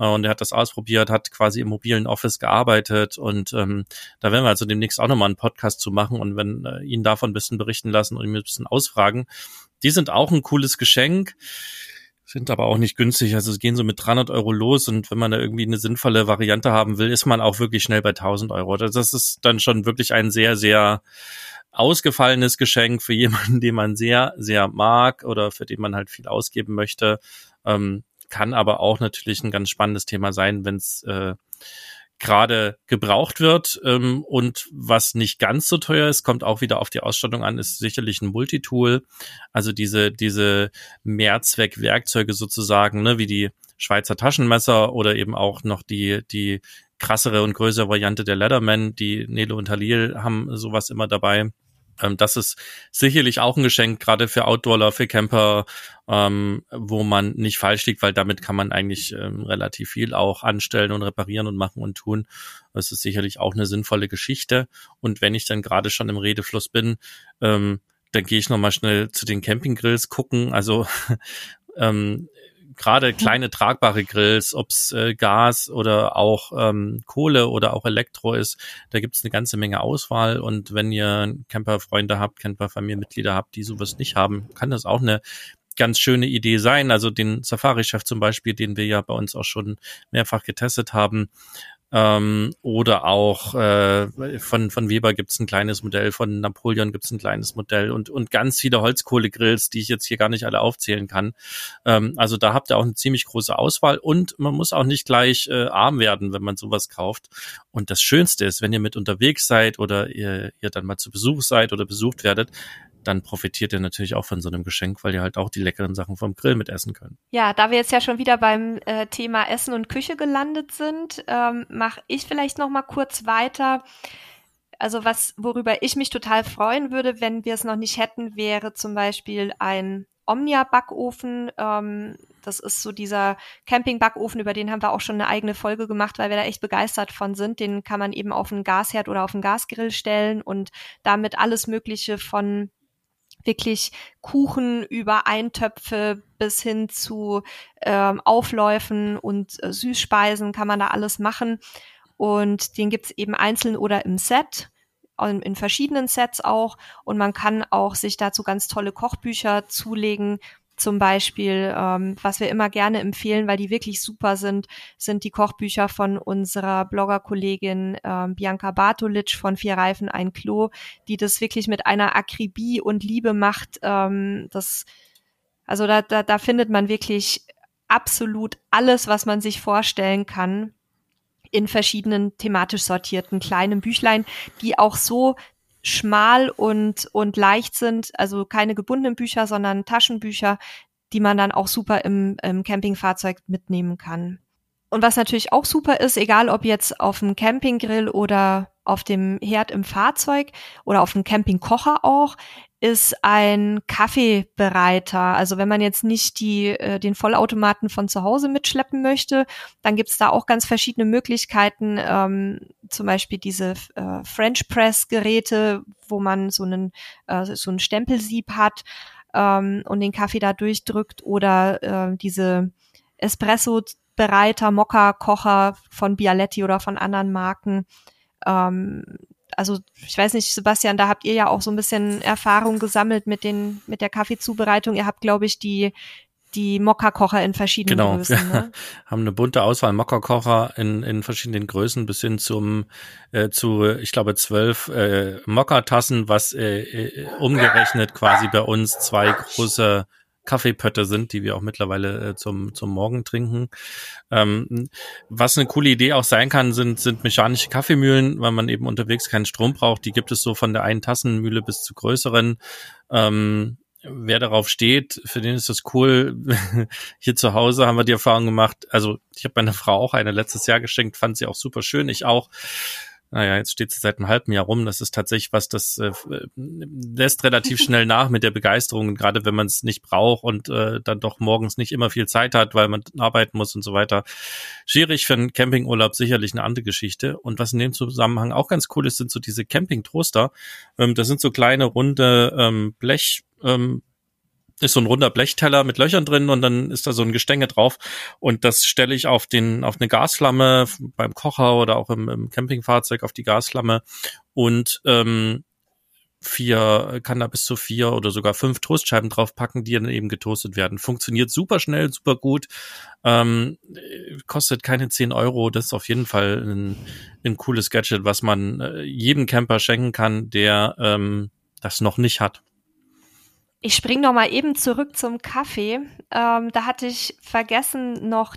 und er hat das ausprobiert, hat quasi im mobilen Office gearbeitet und ähm, da werden wir also demnächst auch nochmal einen Podcast zu machen und wenn äh, ihn davon ein bisschen berichten lassen und ihn ein bisschen ausfragen. Die sind auch ein cooles Geschenk sind aber auch nicht günstig. Also es gehen so mit 300 Euro los und wenn man da irgendwie eine sinnvolle Variante haben will, ist man auch wirklich schnell bei 1000 Euro. Das ist dann schon wirklich ein sehr, sehr ausgefallenes Geschenk für jemanden, den man sehr, sehr mag oder für den man halt viel ausgeben möchte. Ähm, kann aber auch natürlich ein ganz spannendes Thema sein, wenn es äh, gerade gebraucht wird. Ähm, und was nicht ganz so teuer ist, kommt auch wieder auf die Ausstattung an, ist sicherlich ein Multitool. Also diese, diese Mehrzweckwerkzeuge sozusagen, ne, wie die Schweizer Taschenmesser oder eben auch noch die, die krassere und größere Variante der Leatherman. Die Nelo und Halil haben sowas immer dabei. Ähm, das ist sicherlich auch ein Geschenk, gerade für Outdoorler, für Camper, ähm, wo man nicht falsch liegt, weil damit kann man eigentlich ähm, relativ viel auch anstellen und reparieren und machen und tun. Das ist sicherlich auch eine sinnvolle Geschichte. Und wenn ich dann gerade schon im Redefluss bin, ähm, dann gehe ich nochmal schnell zu den Campinggrills gucken. Also ähm, gerade kleine tragbare Grills, ob's äh, Gas oder auch ähm, Kohle oder auch Elektro ist, da gibt's eine ganze Menge Auswahl. Und wenn ihr Camperfreunde habt, Camperfamilienmitglieder habt, die sowas nicht haben, kann das auch eine ganz schöne Idee sein. Also den Safari-Chef zum Beispiel, den wir ja bei uns auch schon mehrfach getestet haben, ähm, oder auch äh, von, von Weber gibt's ein kleines Modell, von Napoleon gibt's ein kleines Modell und, und ganz viele Holzkohlegrills, die ich jetzt hier gar nicht alle aufzählen kann. Ähm, also da habt ihr auch eine ziemlich große Auswahl und man muss auch nicht gleich äh, arm werden, wenn man sowas kauft. Und das Schönste ist, wenn ihr mit unterwegs seid oder ihr, ihr dann mal zu Besuch seid oder besucht werdet, dann profitiert ihr natürlich auch von so einem Geschenk, weil ihr halt auch die leckeren Sachen vom Grill mit essen könnt. Ja, da wir jetzt ja schon wieder beim äh, Thema Essen und Küche gelandet sind, ähm, mache ich vielleicht noch mal kurz weiter. Also was, worüber ich mich total freuen würde, wenn wir es noch nicht hätten, wäre zum Beispiel ein Omnia-Backofen. Ähm, das ist so dieser Camping-Backofen, über den haben wir auch schon eine eigene Folge gemacht, weil wir da echt begeistert von sind. Den kann man eben auf einen Gasherd oder auf einen Gasgrill stellen und damit alles Mögliche von wirklich Kuchen über Eintöpfe bis hin zu ähm, Aufläufen und äh, Süßspeisen kann man da alles machen. Und den gibt's eben einzeln oder im Set, in, in verschiedenen Sets auch. Und man kann auch sich dazu ganz tolle Kochbücher zulegen, zum Beispiel, ähm, was wir immer gerne empfehlen, weil die wirklich super sind, sind die Kochbücher von unserer Bloggerkollegin ähm, Bianca Bartolic von Vier Reifen ein Klo, die das wirklich mit einer Akribie und Liebe macht. Ähm, das, also da, da, da findet man wirklich absolut alles, was man sich vorstellen kann in verschiedenen thematisch sortierten kleinen Büchlein, die auch so schmal und, und leicht sind, also keine gebundenen Bücher, sondern Taschenbücher, die man dann auch super im, im Campingfahrzeug mitnehmen kann. Und was natürlich auch super ist, egal ob jetzt auf dem Campinggrill oder auf dem Herd im Fahrzeug oder auf dem Campingkocher auch, ist ein Kaffeebereiter. Also wenn man jetzt nicht die, äh, den Vollautomaten von zu Hause mitschleppen möchte, dann gibt's da auch ganz verschiedene Möglichkeiten. Ähm, zum Beispiel diese äh, French Press Geräte, wo man so einen äh, so ein Stempelsieb hat ähm, und den Kaffee da durchdrückt oder äh, diese Espresso Bereiter, Mokka Kocher von Bialetti oder von anderen Marken. Ähm, also ich weiß nicht, Sebastian, da habt ihr ja auch so ein bisschen Erfahrung gesammelt mit den mit der Kaffeezubereitung. Ihr habt, glaube ich, die die Mokka-Kocher in verschiedenen genau. Größen. Genau, ne? haben eine bunte Auswahl Mokka-Kocher in, in verschiedenen Größen bis hin zum äh, zu, ich glaube, zwölf äh, Mokka-Tassen, was äh, äh, umgerechnet quasi bei uns zwei große Kaffeepötte sind, die wir auch mittlerweile äh, zum, zum Morgen trinken. Ähm, was eine coole Idee auch sein kann, sind, sind mechanische Kaffeemühlen, weil man eben unterwegs keinen Strom braucht. Die gibt es so von der einen Tassenmühle bis zu größeren. Ähm, wer darauf steht, für den ist das cool. Hier zu Hause haben wir die Erfahrung gemacht. Also ich habe meiner Frau auch eine letztes Jahr geschenkt, fand sie auch super schön. Ich auch naja, jetzt steht sie seit einem halben Jahr rum. Das ist tatsächlich was, das äh, lässt relativ schnell nach mit der Begeisterung, gerade wenn man es nicht braucht und äh, dann doch morgens nicht immer viel Zeit hat, weil man arbeiten muss und so weiter. Schwierig für einen Campingurlaub sicherlich eine andere Geschichte. Und was in dem Zusammenhang auch ganz cool ist, sind so diese Camping-Toaster. Ähm, das sind so kleine runde ähm, Blech. Ähm, ist so ein runder Blechteller mit Löchern drin und dann ist da so ein Gestänge drauf und das stelle ich auf den auf eine Gasflamme beim Kocher oder auch im, im Campingfahrzeug auf die Gasflamme und ähm, vier, kann da bis zu vier oder sogar fünf Toastscheiben draufpacken, die dann eben getoastet werden. Funktioniert super schnell, super gut, ähm, kostet keine zehn Euro. Das ist auf jeden Fall ein, ein cooles Gadget, was man äh, jedem Camper schenken kann, der ähm, das noch nicht hat. Ich spring noch mal eben zurück zum Kaffee. Ähm, da hatte ich vergessen, noch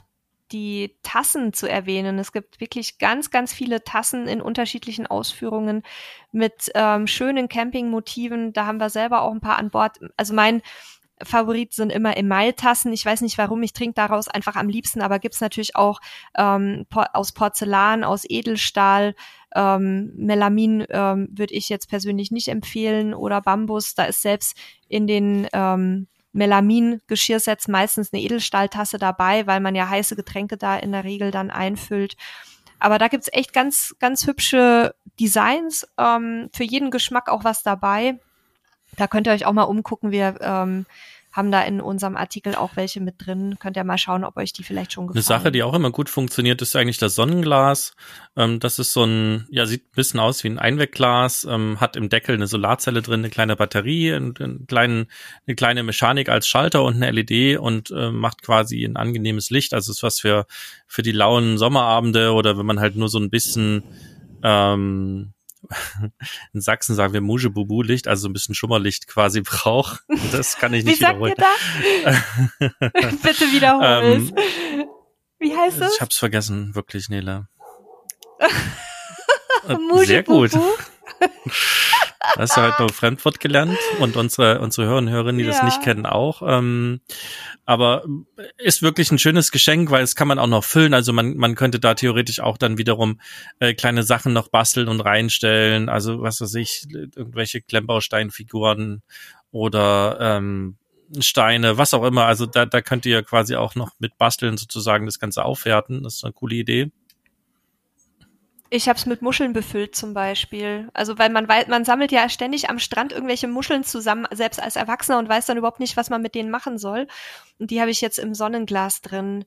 die Tassen zu erwähnen. Es gibt wirklich ganz, ganz viele Tassen in unterschiedlichen Ausführungen mit ähm, schönen Campingmotiven. Da haben wir selber auch ein paar an Bord. Also mein Favorit sind immer Emailtassen. Ich weiß nicht warum, ich trinke daraus einfach am liebsten, aber gibt's natürlich auch ähm, aus Porzellan, aus Edelstahl, ähm, Melamin ähm, würde ich jetzt persönlich nicht empfehlen oder Bambus. Da ist selbst in den ähm, Melamin-Geschirrsets meistens eine Edelstahltasse dabei, weil man ja heiße Getränke da in der Regel dann einfüllt. Aber da gibt's echt ganz, ganz hübsche Designs. Ähm, für jeden Geschmack auch was dabei. Da könnt ihr euch auch mal umgucken. Wir ähm, haben da in unserem Artikel auch welche mit drin. Könnt ihr mal schauen, ob euch die vielleicht schon gefallen. Eine Sache, die auch immer gut funktioniert, ist eigentlich das Sonnenglas. Ähm, das ist so ein, ja, sieht ein bisschen aus wie ein Einwegglas, ähm, hat im Deckel eine Solarzelle drin, eine kleine Batterie, einen, einen kleinen, eine kleine Mechanik als Schalter und eine LED und äh, macht quasi ein angenehmes Licht. Also ist was für, für die lauen Sommerabende oder wenn man halt nur so ein bisschen ähm, in Sachsen sagen wir Mujebubu-Licht, also ein bisschen Schummerlicht quasi braucht. Das kann ich nicht Wie wiederholen. Sagt ihr da? Bitte wiederhol ähm, Wie heißt es? Ich hab's vergessen, wirklich, Nele. Sehr gut. Hast du heute nur Fremdwort gelernt und unsere, unsere Hörer und Hörerinnen, die ja. das nicht kennen, auch. Ähm, aber ist wirklich ein schönes Geschenk, weil es kann man auch noch füllen. Also man, man könnte da theoretisch auch dann wiederum äh, kleine Sachen noch basteln und reinstellen. Also was weiß ich, irgendwelche Klemmbausteinfiguren oder ähm, Steine, was auch immer. Also da, da könnt ihr quasi auch noch mit basteln sozusagen das Ganze aufwerten. Das ist eine coole Idee. Ich habe es mit Muscheln befüllt zum Beispiel. Also weil man weiß, man sammelt ja ständig am Strand irgendwelche Muscheln zusammen, selbst als Erwachsener und weiß dann überhaupt nicht, was man mit denen machen soll. Und die habe ich jetzt im Sonnenglas drin.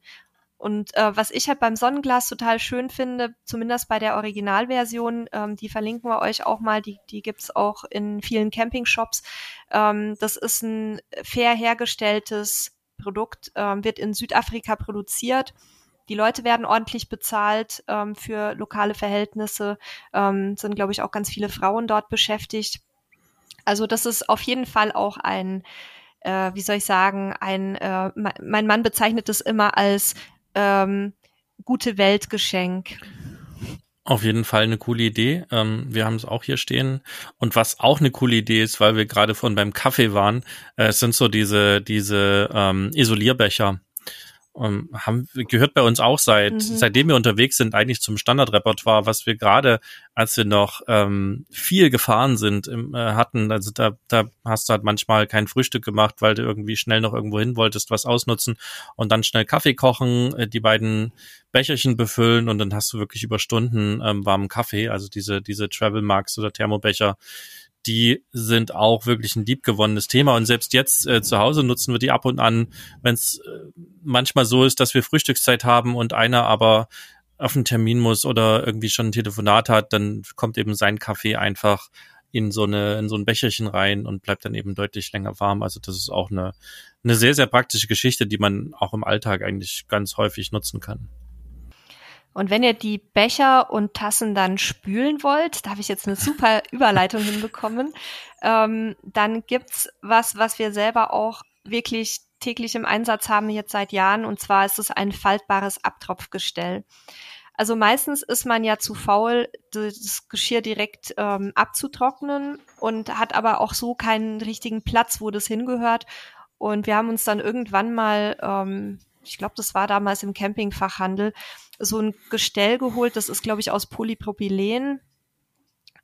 Und äh, was ich halt beim Sonnenglas total schön finde, zumindest bei der Originalversion, ähm, die verlinken wir euch auch mal, die, die gibt's auch in vielen Campingshops. Ähm, das ist ein fair hergestelltes Produkt, ähm, wird in Südafrika produziert die Leute werden ordentlich bezahlt ähm, für lokale Verhältnisse, ähm, sind, glaube ich, auch ganz viele Frauen dort beschäftigt. Also das ist auf jeden Fall auch ein, äh, wie soll ich sagen, ein, äh, mein Mann bezeichnet es immer als ähm, gute Weltgeschenk. Auf jeden Fall eine coole Idee. Ähm, wir haben es auch hier stehen. Und was auch eine coole Idee ist, weil wir gerade von beim Kaffee waren, äh, sind so diese diese ähm, Isolierbecher. Ähm, haben gehört bei uns auch seit mhm. seitdem wir unterwegs sind eigentlich zum Standardrepertoire, was wir gerade, als wir noch ähm, viel gefahren sind, im, äh, hatten. Also da, da hast du halt manchmal kein Frühstück gemacht, weil du irgendwie schnell noch irgendwo hin wolltest, was ausnutzen und dann schnell Kaffee kochen, äh, die beiden Becherchen befüllen und dann hast du wirklich über Stunden ähm, warmen Kaffee, also diese diese Travel Marks oder Thermobecher die sind auch wirklich ein liebgewonnenes Thema. Und selbst jetzt äh, zu Hause nutzen wir die ab und an, wenn es äh, manchmal so ist, dass wir Frühstückszeit haben und einer aber auf einen Termin muss oder irgendwie schon ein Telefonat hat, dann kommt eben sein Kaffee einfach in so eine in so ein Becherchen rein und bleibt dann eben deutlich länger warm. Also das ist auch eine eine sehr sehr praktische Geschichte, die man auch im Alltag eigentlich ganz häufig nutzen kann. Und wenn ihr die Becher und Tassen dann spülen wollt, da habe ich jetzt eine super Überleitung hinbekommen, ähm, dann gibt's was, was wir selber auch wirklich täglich im Einsatz haben jetzt seit Jahren. Und zwar ist es ein faltbares Abtropfgestell. Also meistens ist man ja zu faul, das Geschirr direkt ähm, abzutrocknen und hat aber auch so keinen richtigen Platz, wo das hingehört. Und wir haben uns dann irgendwann mal ähm, ich glaube, das war damals im Campingfachhandel, so ein Gestell geholt. Das ist, glaube ich, aus Polypropylen.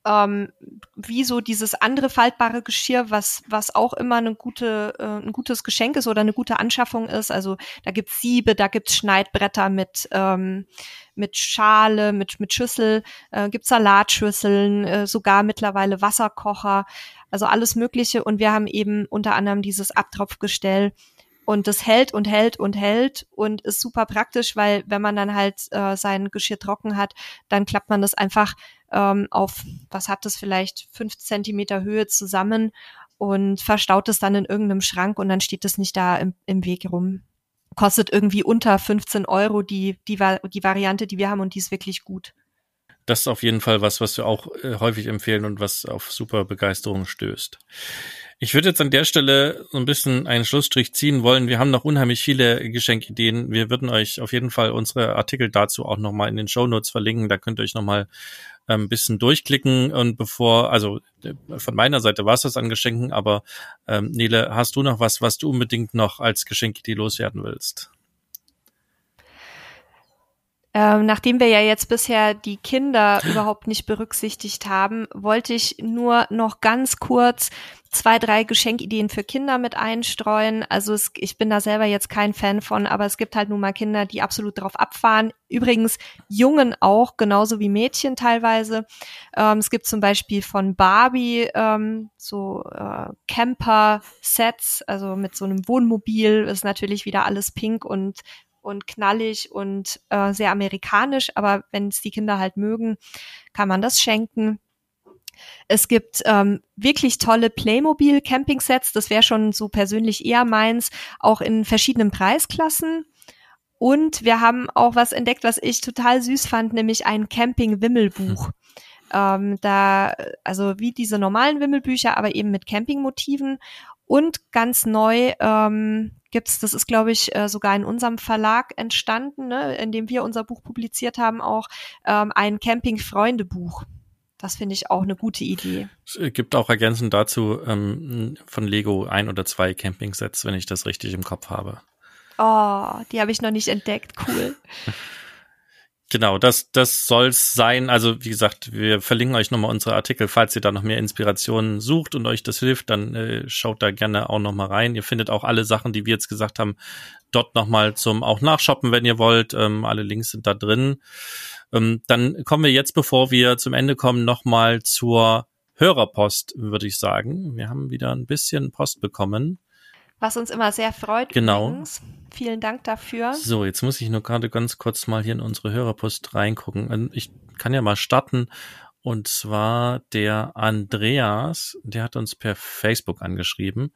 Ähm, wie so dieses andere faltbare Geschirr, was, was auch immer eine gute, äh, ein gutes Geschenk ist oder eine gute Anschaffung ist. Also da gibt's Siebe, da gibt's Schneidbretter mit, ähm, mit Schale, mit, mit Schüssel, äh, gibt's Salatschüsseln, äh, sogar mittlerweile Wasserkocher, also alles Mögliche. Und wir haben eben unter anderem dieses Abtropfgestell, und das hält und hält und hält und ist super praktisch, weil wenn man dann halt äh, sein Geschirr trocken hat, dann klappt man das einfach ähm, auf, was hat das vielleicht, fünf Zentimeter Höhe zusammen und verstaut es dann in irgendeinem Schrank und dann steht es nicht da im, im Weg rum. Kostet irgendwie unter 15 Euro die, die, die Variante, die wir haben und die ist wirklich gut. Das ist auf jeden Fall was, was wir auch äh, häufig empfehlen und was auf super Begeisterung stößt. Ich würde jetzt an der Stelle so ein bisschen einen Schlussstrich ziehen wollen. Wir haben noch unheimlich viele Geschenkideen. Wir würden euch auf jeden Fall unsere Artikel dazu auch nochmal in den Show Notes verlinken. Da könnt ihr euch nochmal ein ähm, bisschen durchklicken. Und bevor, also äh, von meiner Seite war es das an Geschenken, aber ähm, Nele, hast du noch was, was du unbedingt noch als Geschenkidee loswerden willst? Ähm, nachdem wir ja jetzt bisher die Kinder überhaupt nicht berücksichtigt haben, wollte ich nur noch ganz kurz zwei, drei Geschenkideen für Kinder mit einstreuen. Also es, ich bin da selber jetzt kein Fan von, aber es gibt halt nun mal Kinder, die absolut drauf abfahren. Übrigens Jungen auch, genauso wie Mädchen teilweise. Ähm, es gibt zum Beispiel von Barbie ähm, so äh, Camper-Sets, also mit so einem Wohnmobil ist natürlich wieder alles pink und und knallig und äh, sehr amerikanisch, aber wenn es die Kinder halt mögen, kann man das schenken. Es gibt ähm, wirklich tolle Playmobil Camping Sets, das wäre schon so persönlich eher meins, auch in verschiedenen Preisklassen. Und wir haben auch was entdeckt, was ich total süß fand, nämlich ein Camping Wimmelbuch. Ähm, da, also wie diese normalen Wimmelbücher, aber eben mit Campingmotiven. Und ganz neu ähm, gibt's, das ist, glaube ich, äh, sogar in unserem Verlag entstanden, ne, in dem wir unser Buch publiziert haben, auch ähm, ein Camping-Freunde-Buch. Das finde ich auch eine gute Idee. Es gibt auch ergänzend dazu ähm, von Lego ein oder zwei Camping-Sets, wenn ich das richtig im Kopf habe. Oh, die habe ich noch nicht entdeckt. Cool. Genau, das, das soll's sein. Also wie gesagt, wir verlinken euch nochmal unsere Artikel. Falls ihr da noch mehr Inspirationen sucht und euch das hilft, dann äh, schaut da gerne auch nochmal rein. Ihr findet auch alle Sachen, die wir jetzt gesagt haben, dort nochmal zum auch nachshoppen, wenn ihr wollt. Ähm, alle Links sind da drin. Ähm, dann kommen wir jetzt, bevor wir zum Ende kommen, nochmal zur Hörerpost, würde ich sagen. Wir haben wieder ein bisschen Post bekommen was uns immer sehr freut. Genau. Übrigens. Vielen Dank dafür. So, jetzt muss ich nur gerade ganz kurz mal hier in unsere Hörerpost reingucken. Ähm, ich kann ja mal starten. Und zwar der Andreas, der hat uns per Facebook angeschrieben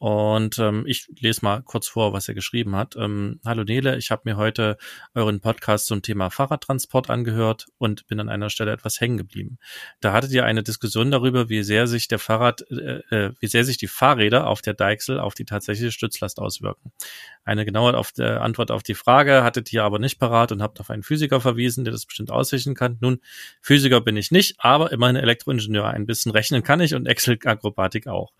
und ähm, ich lese mal kurz vor, was er geschrieben hat. Ähm, Hallo Nele, ich habe mir heute euren Podcast zum Thema Fahrradtransport angehört und bin an einer Stelle etwas hängen geblieben. Da hattet ihr eine Diskussion darüber, wie sehr sich der Fahrrad, äh, äh, wie sehr sich die Fahrräder auf der Deichsel auf die tatsächliche Stützlast auswirken. Eine genaue auf der Antwort auf die Frage hattet ihr aber nicht parat und habt auf einen Physiker verwiesen, der das bestimmt ausrichten kann. Nun, Physiker bin ich nicht, aber immerhin Elektroingenieur. Ein bisschen rechnen kann ich und Excel-Akrobatik auch.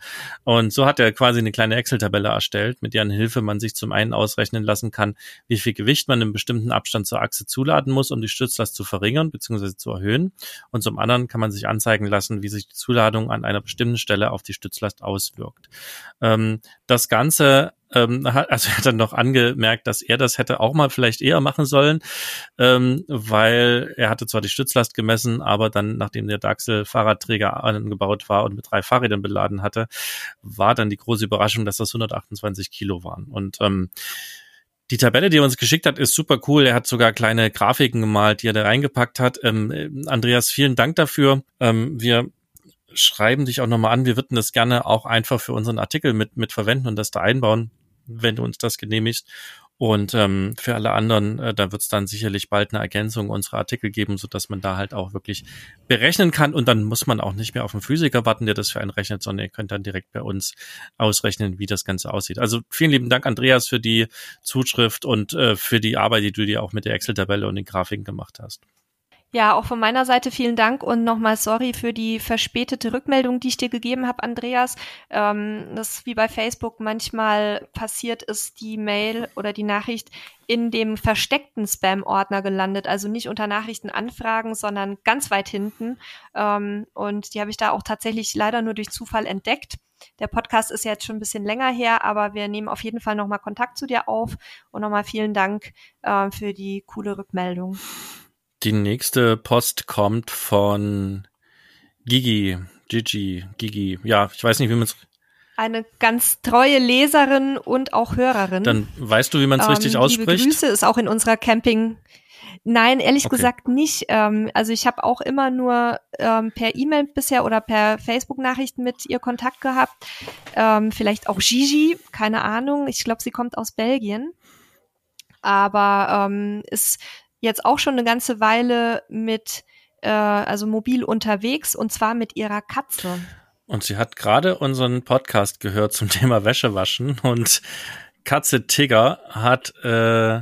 Und so hat er quasi eine eine kleine Excel-Tabelle erstellt, mit deren Hilfe man sich zum einen ausrechnen lassen kann, wie viel Gewicht man im bestimmten Abstand zur Achse zuladen muss, um die Stützlast zu verringern bzw. zu erhöhen. Und zum anderen kann man sich anzeigen lassen, wie sich die Zuladung an einer bestimmten Stelle auf die Stützlast auswirkt. Ähm, das Ganze ähm, also er hat dann noch angemerkt, dass er das hätte auch mal vielleicht eher machen sollen, ähm, weil er hatte zwar die Stützlast gemessen, aber dann, nachdem der Daxel Fahrradträger angebaut war und mit drei Fahrrädern beladen hatte, war dann die große Überraschung, dass das 128 Kilo waren. Und ähm, die Tabelle, die er uns geschickt hat, ist super cool. Er hat sogar kleine Grafiken gemalt, die er da reingepackt hat. Ähm, Andreas, vielen Dank dafür. Ähm, wir schreiben dich auch nochmal an. Wir würden das gerne auch einfach für unseren Artikel mit, mit verwenden und das da einbauen wenn du uns das genehmigst. Und ähm, für alle anderen, äh, da wird es dann sicherlich bald eine Ergänzung unserer Artikel geben, so dass man da halt auch wirklich berechnen kann. Und dann muss man auch nicht mehr auf einen Physiker warten, der das für einen rechnet, sondern ihr könnt dann direkt bei uns ausrechnen, wie das Ganze aussieht. Also vielen lieben Dank, Andreas, für die Zuschrift und äh, für die Arbeit, die du dir auch mit der Excel-Tabelle und den Grafiken gemacht hast. Ja, auch von meiner Seite vielen Dank und nochmal sorry für die verspätete Rückmeldung, die ich dir gegeben habe, Andreas. Ähm, das wie bei Facebook manchmal passiert ist, die Mail oder die Nachricht in dem versteckten Spam-Ordner gelandet, also nicht unter Nachrichtenanfragen, sondern ganz weit hinten. Ähm, und die habe ich da auch tatsächlich leider nur durch Zufall entdeckt. Der Podcast ist jetzt schon ein bisschen länger her, aber wir nehmen auf jeden Fall nochmal Kontakt zu dir auf und nochmal vielen Dank äh, für die coole Rückmeldung. Die nächste Post kommt von Gigi, Gigi, Gigi. Ja, ich weiß nicht, wie man es. Eine ganz treue Leserin und auch Hörerin. Dann weißt du, wie man es ähm, richtig ausspricht. Liebe Grüße ist auch in unserer Camping. Nein, ehrlich okay. gesagt nicht. Ähm, also ich habe auch immer nur ähm, per E-Mail bisher oder per Facebook-Nachrichten mit ihr Kontakt gehabt. Ähm, vielleicht auch Gigi, keine Ahnung. Ich glaube, sie kommt aus Belgien aber ähm, ist jetzt auch schon eine ganze Weile mit, äh, also mobil unterwegs und zwar mit ihrer Katze. Und sie hat gerade unseren Podcast gehört zum Thema Wäschewaschen und Katze Tigger hat äh,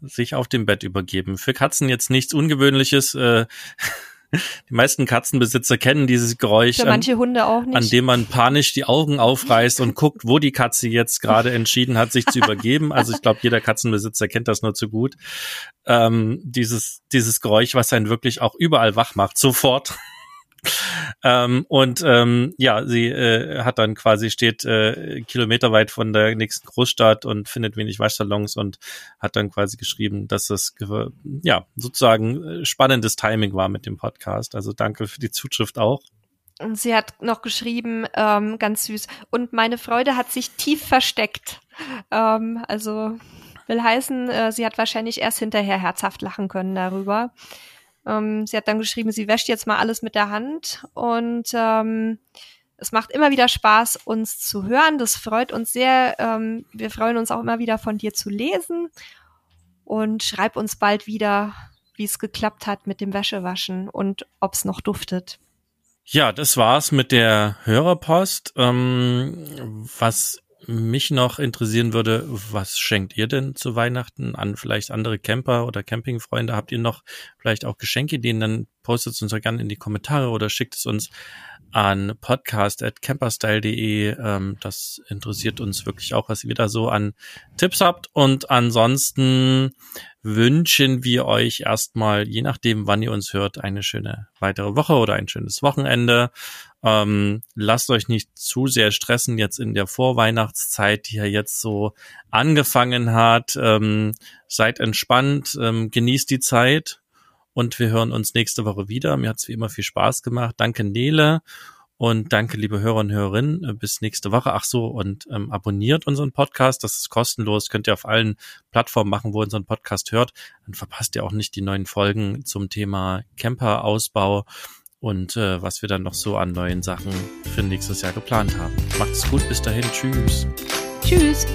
sich auf dem Bett übergeben. Für Katzen jetzt nichts Ungewöhnliches. Äh, die meisten Katzenbesitzer kennen dieses Geräusch, Für manche Hunde auch nicht. an dem man panisch die Augen aufreißt und guckt, wo die Katze jetzt gerade entschieden hat, sich zu übergeben. Also ich glaube, jeder Katzenbesitzer kennt das nur zu gut. Ähm, dieses, dieses Geräusch, was einen wirklich auch überall wach macht, sofort ähm, und ähm, ja, sie äh, hat dann quasi steht äh, kilometerweit von der nächsten Großstadt und findet wenig Waschsalons und hat dann quasi geschrieben, dass es ja sozusagen äh, spannendes Timing war mit dem Podcast. Also danke für die Zuschrift auch. Und sie hat noch geschrieben, ähm, ganz süß, und meine Freude hat sich tief versteckt. Ähm, also will heißen, äh, sie hat wahrscheinlich erst hinterher herzhaft lachen können darüber. Ähm, sie hat dann geschrieben, sie wäscht jetzt mal alles mit der Hand und ähm, es macht immer wieder Spaß, uns zu hören. Das freut uns sehr. Ähm, wir freuen uns auch immer wieder von dir zu lesen und schreib uns bald wieder, wie es geklappt hat mit dem Wäschewaschen und ob es noch duftet. Ja, das war's mit der Hörerpost. Ähm, was mich noch interessieren würde, was schenkt ihr denn zu Weihnachten an vielleicht andere Camper oder Campingfreunde? Habt ihr noch vielleicht auch Geschenkideen? Dann postet es uns doch gerne in die Kommentare oder schickt es uns an podcast.camperstyle.de. Ähm, das interessiert uns wirklich auch, was ihr da so an Tipps habt. Und ansonsten wünschen wir euch erstmal, je nachdem, wann ihr uns hört, eine schöne weitere Woche oder ein schönes Wochenende. Ähm, lasst euch nicht zu sehr stressen jetzt in der Vorweihnachtszeit, die ja jetzt so angefangen hat. Ähm, seid entspannt, ähm, genießt die Zeit und wir hören uns nächste Woche wieder. Mir hat es wie immer viel Spaß gemacht. Danke Nele und danke liebe Hörer und Hörerinnen. Bis nächste Woche. Ach so und ähm, abonniert unseren Podcast. Das ist kostenlos. Könnt ihr auf allen Plattformen machen, wo ihr unseren Podcast hört. Dann verpasst ihr auch nicht die neuen Folgen zum Thema Camper-Ausbau und äh, was wir dann noch so an neuen Sachen für nächstes Jahr geplant haben. Macht's gut. Bis dahin. Tschüss. Tschüss.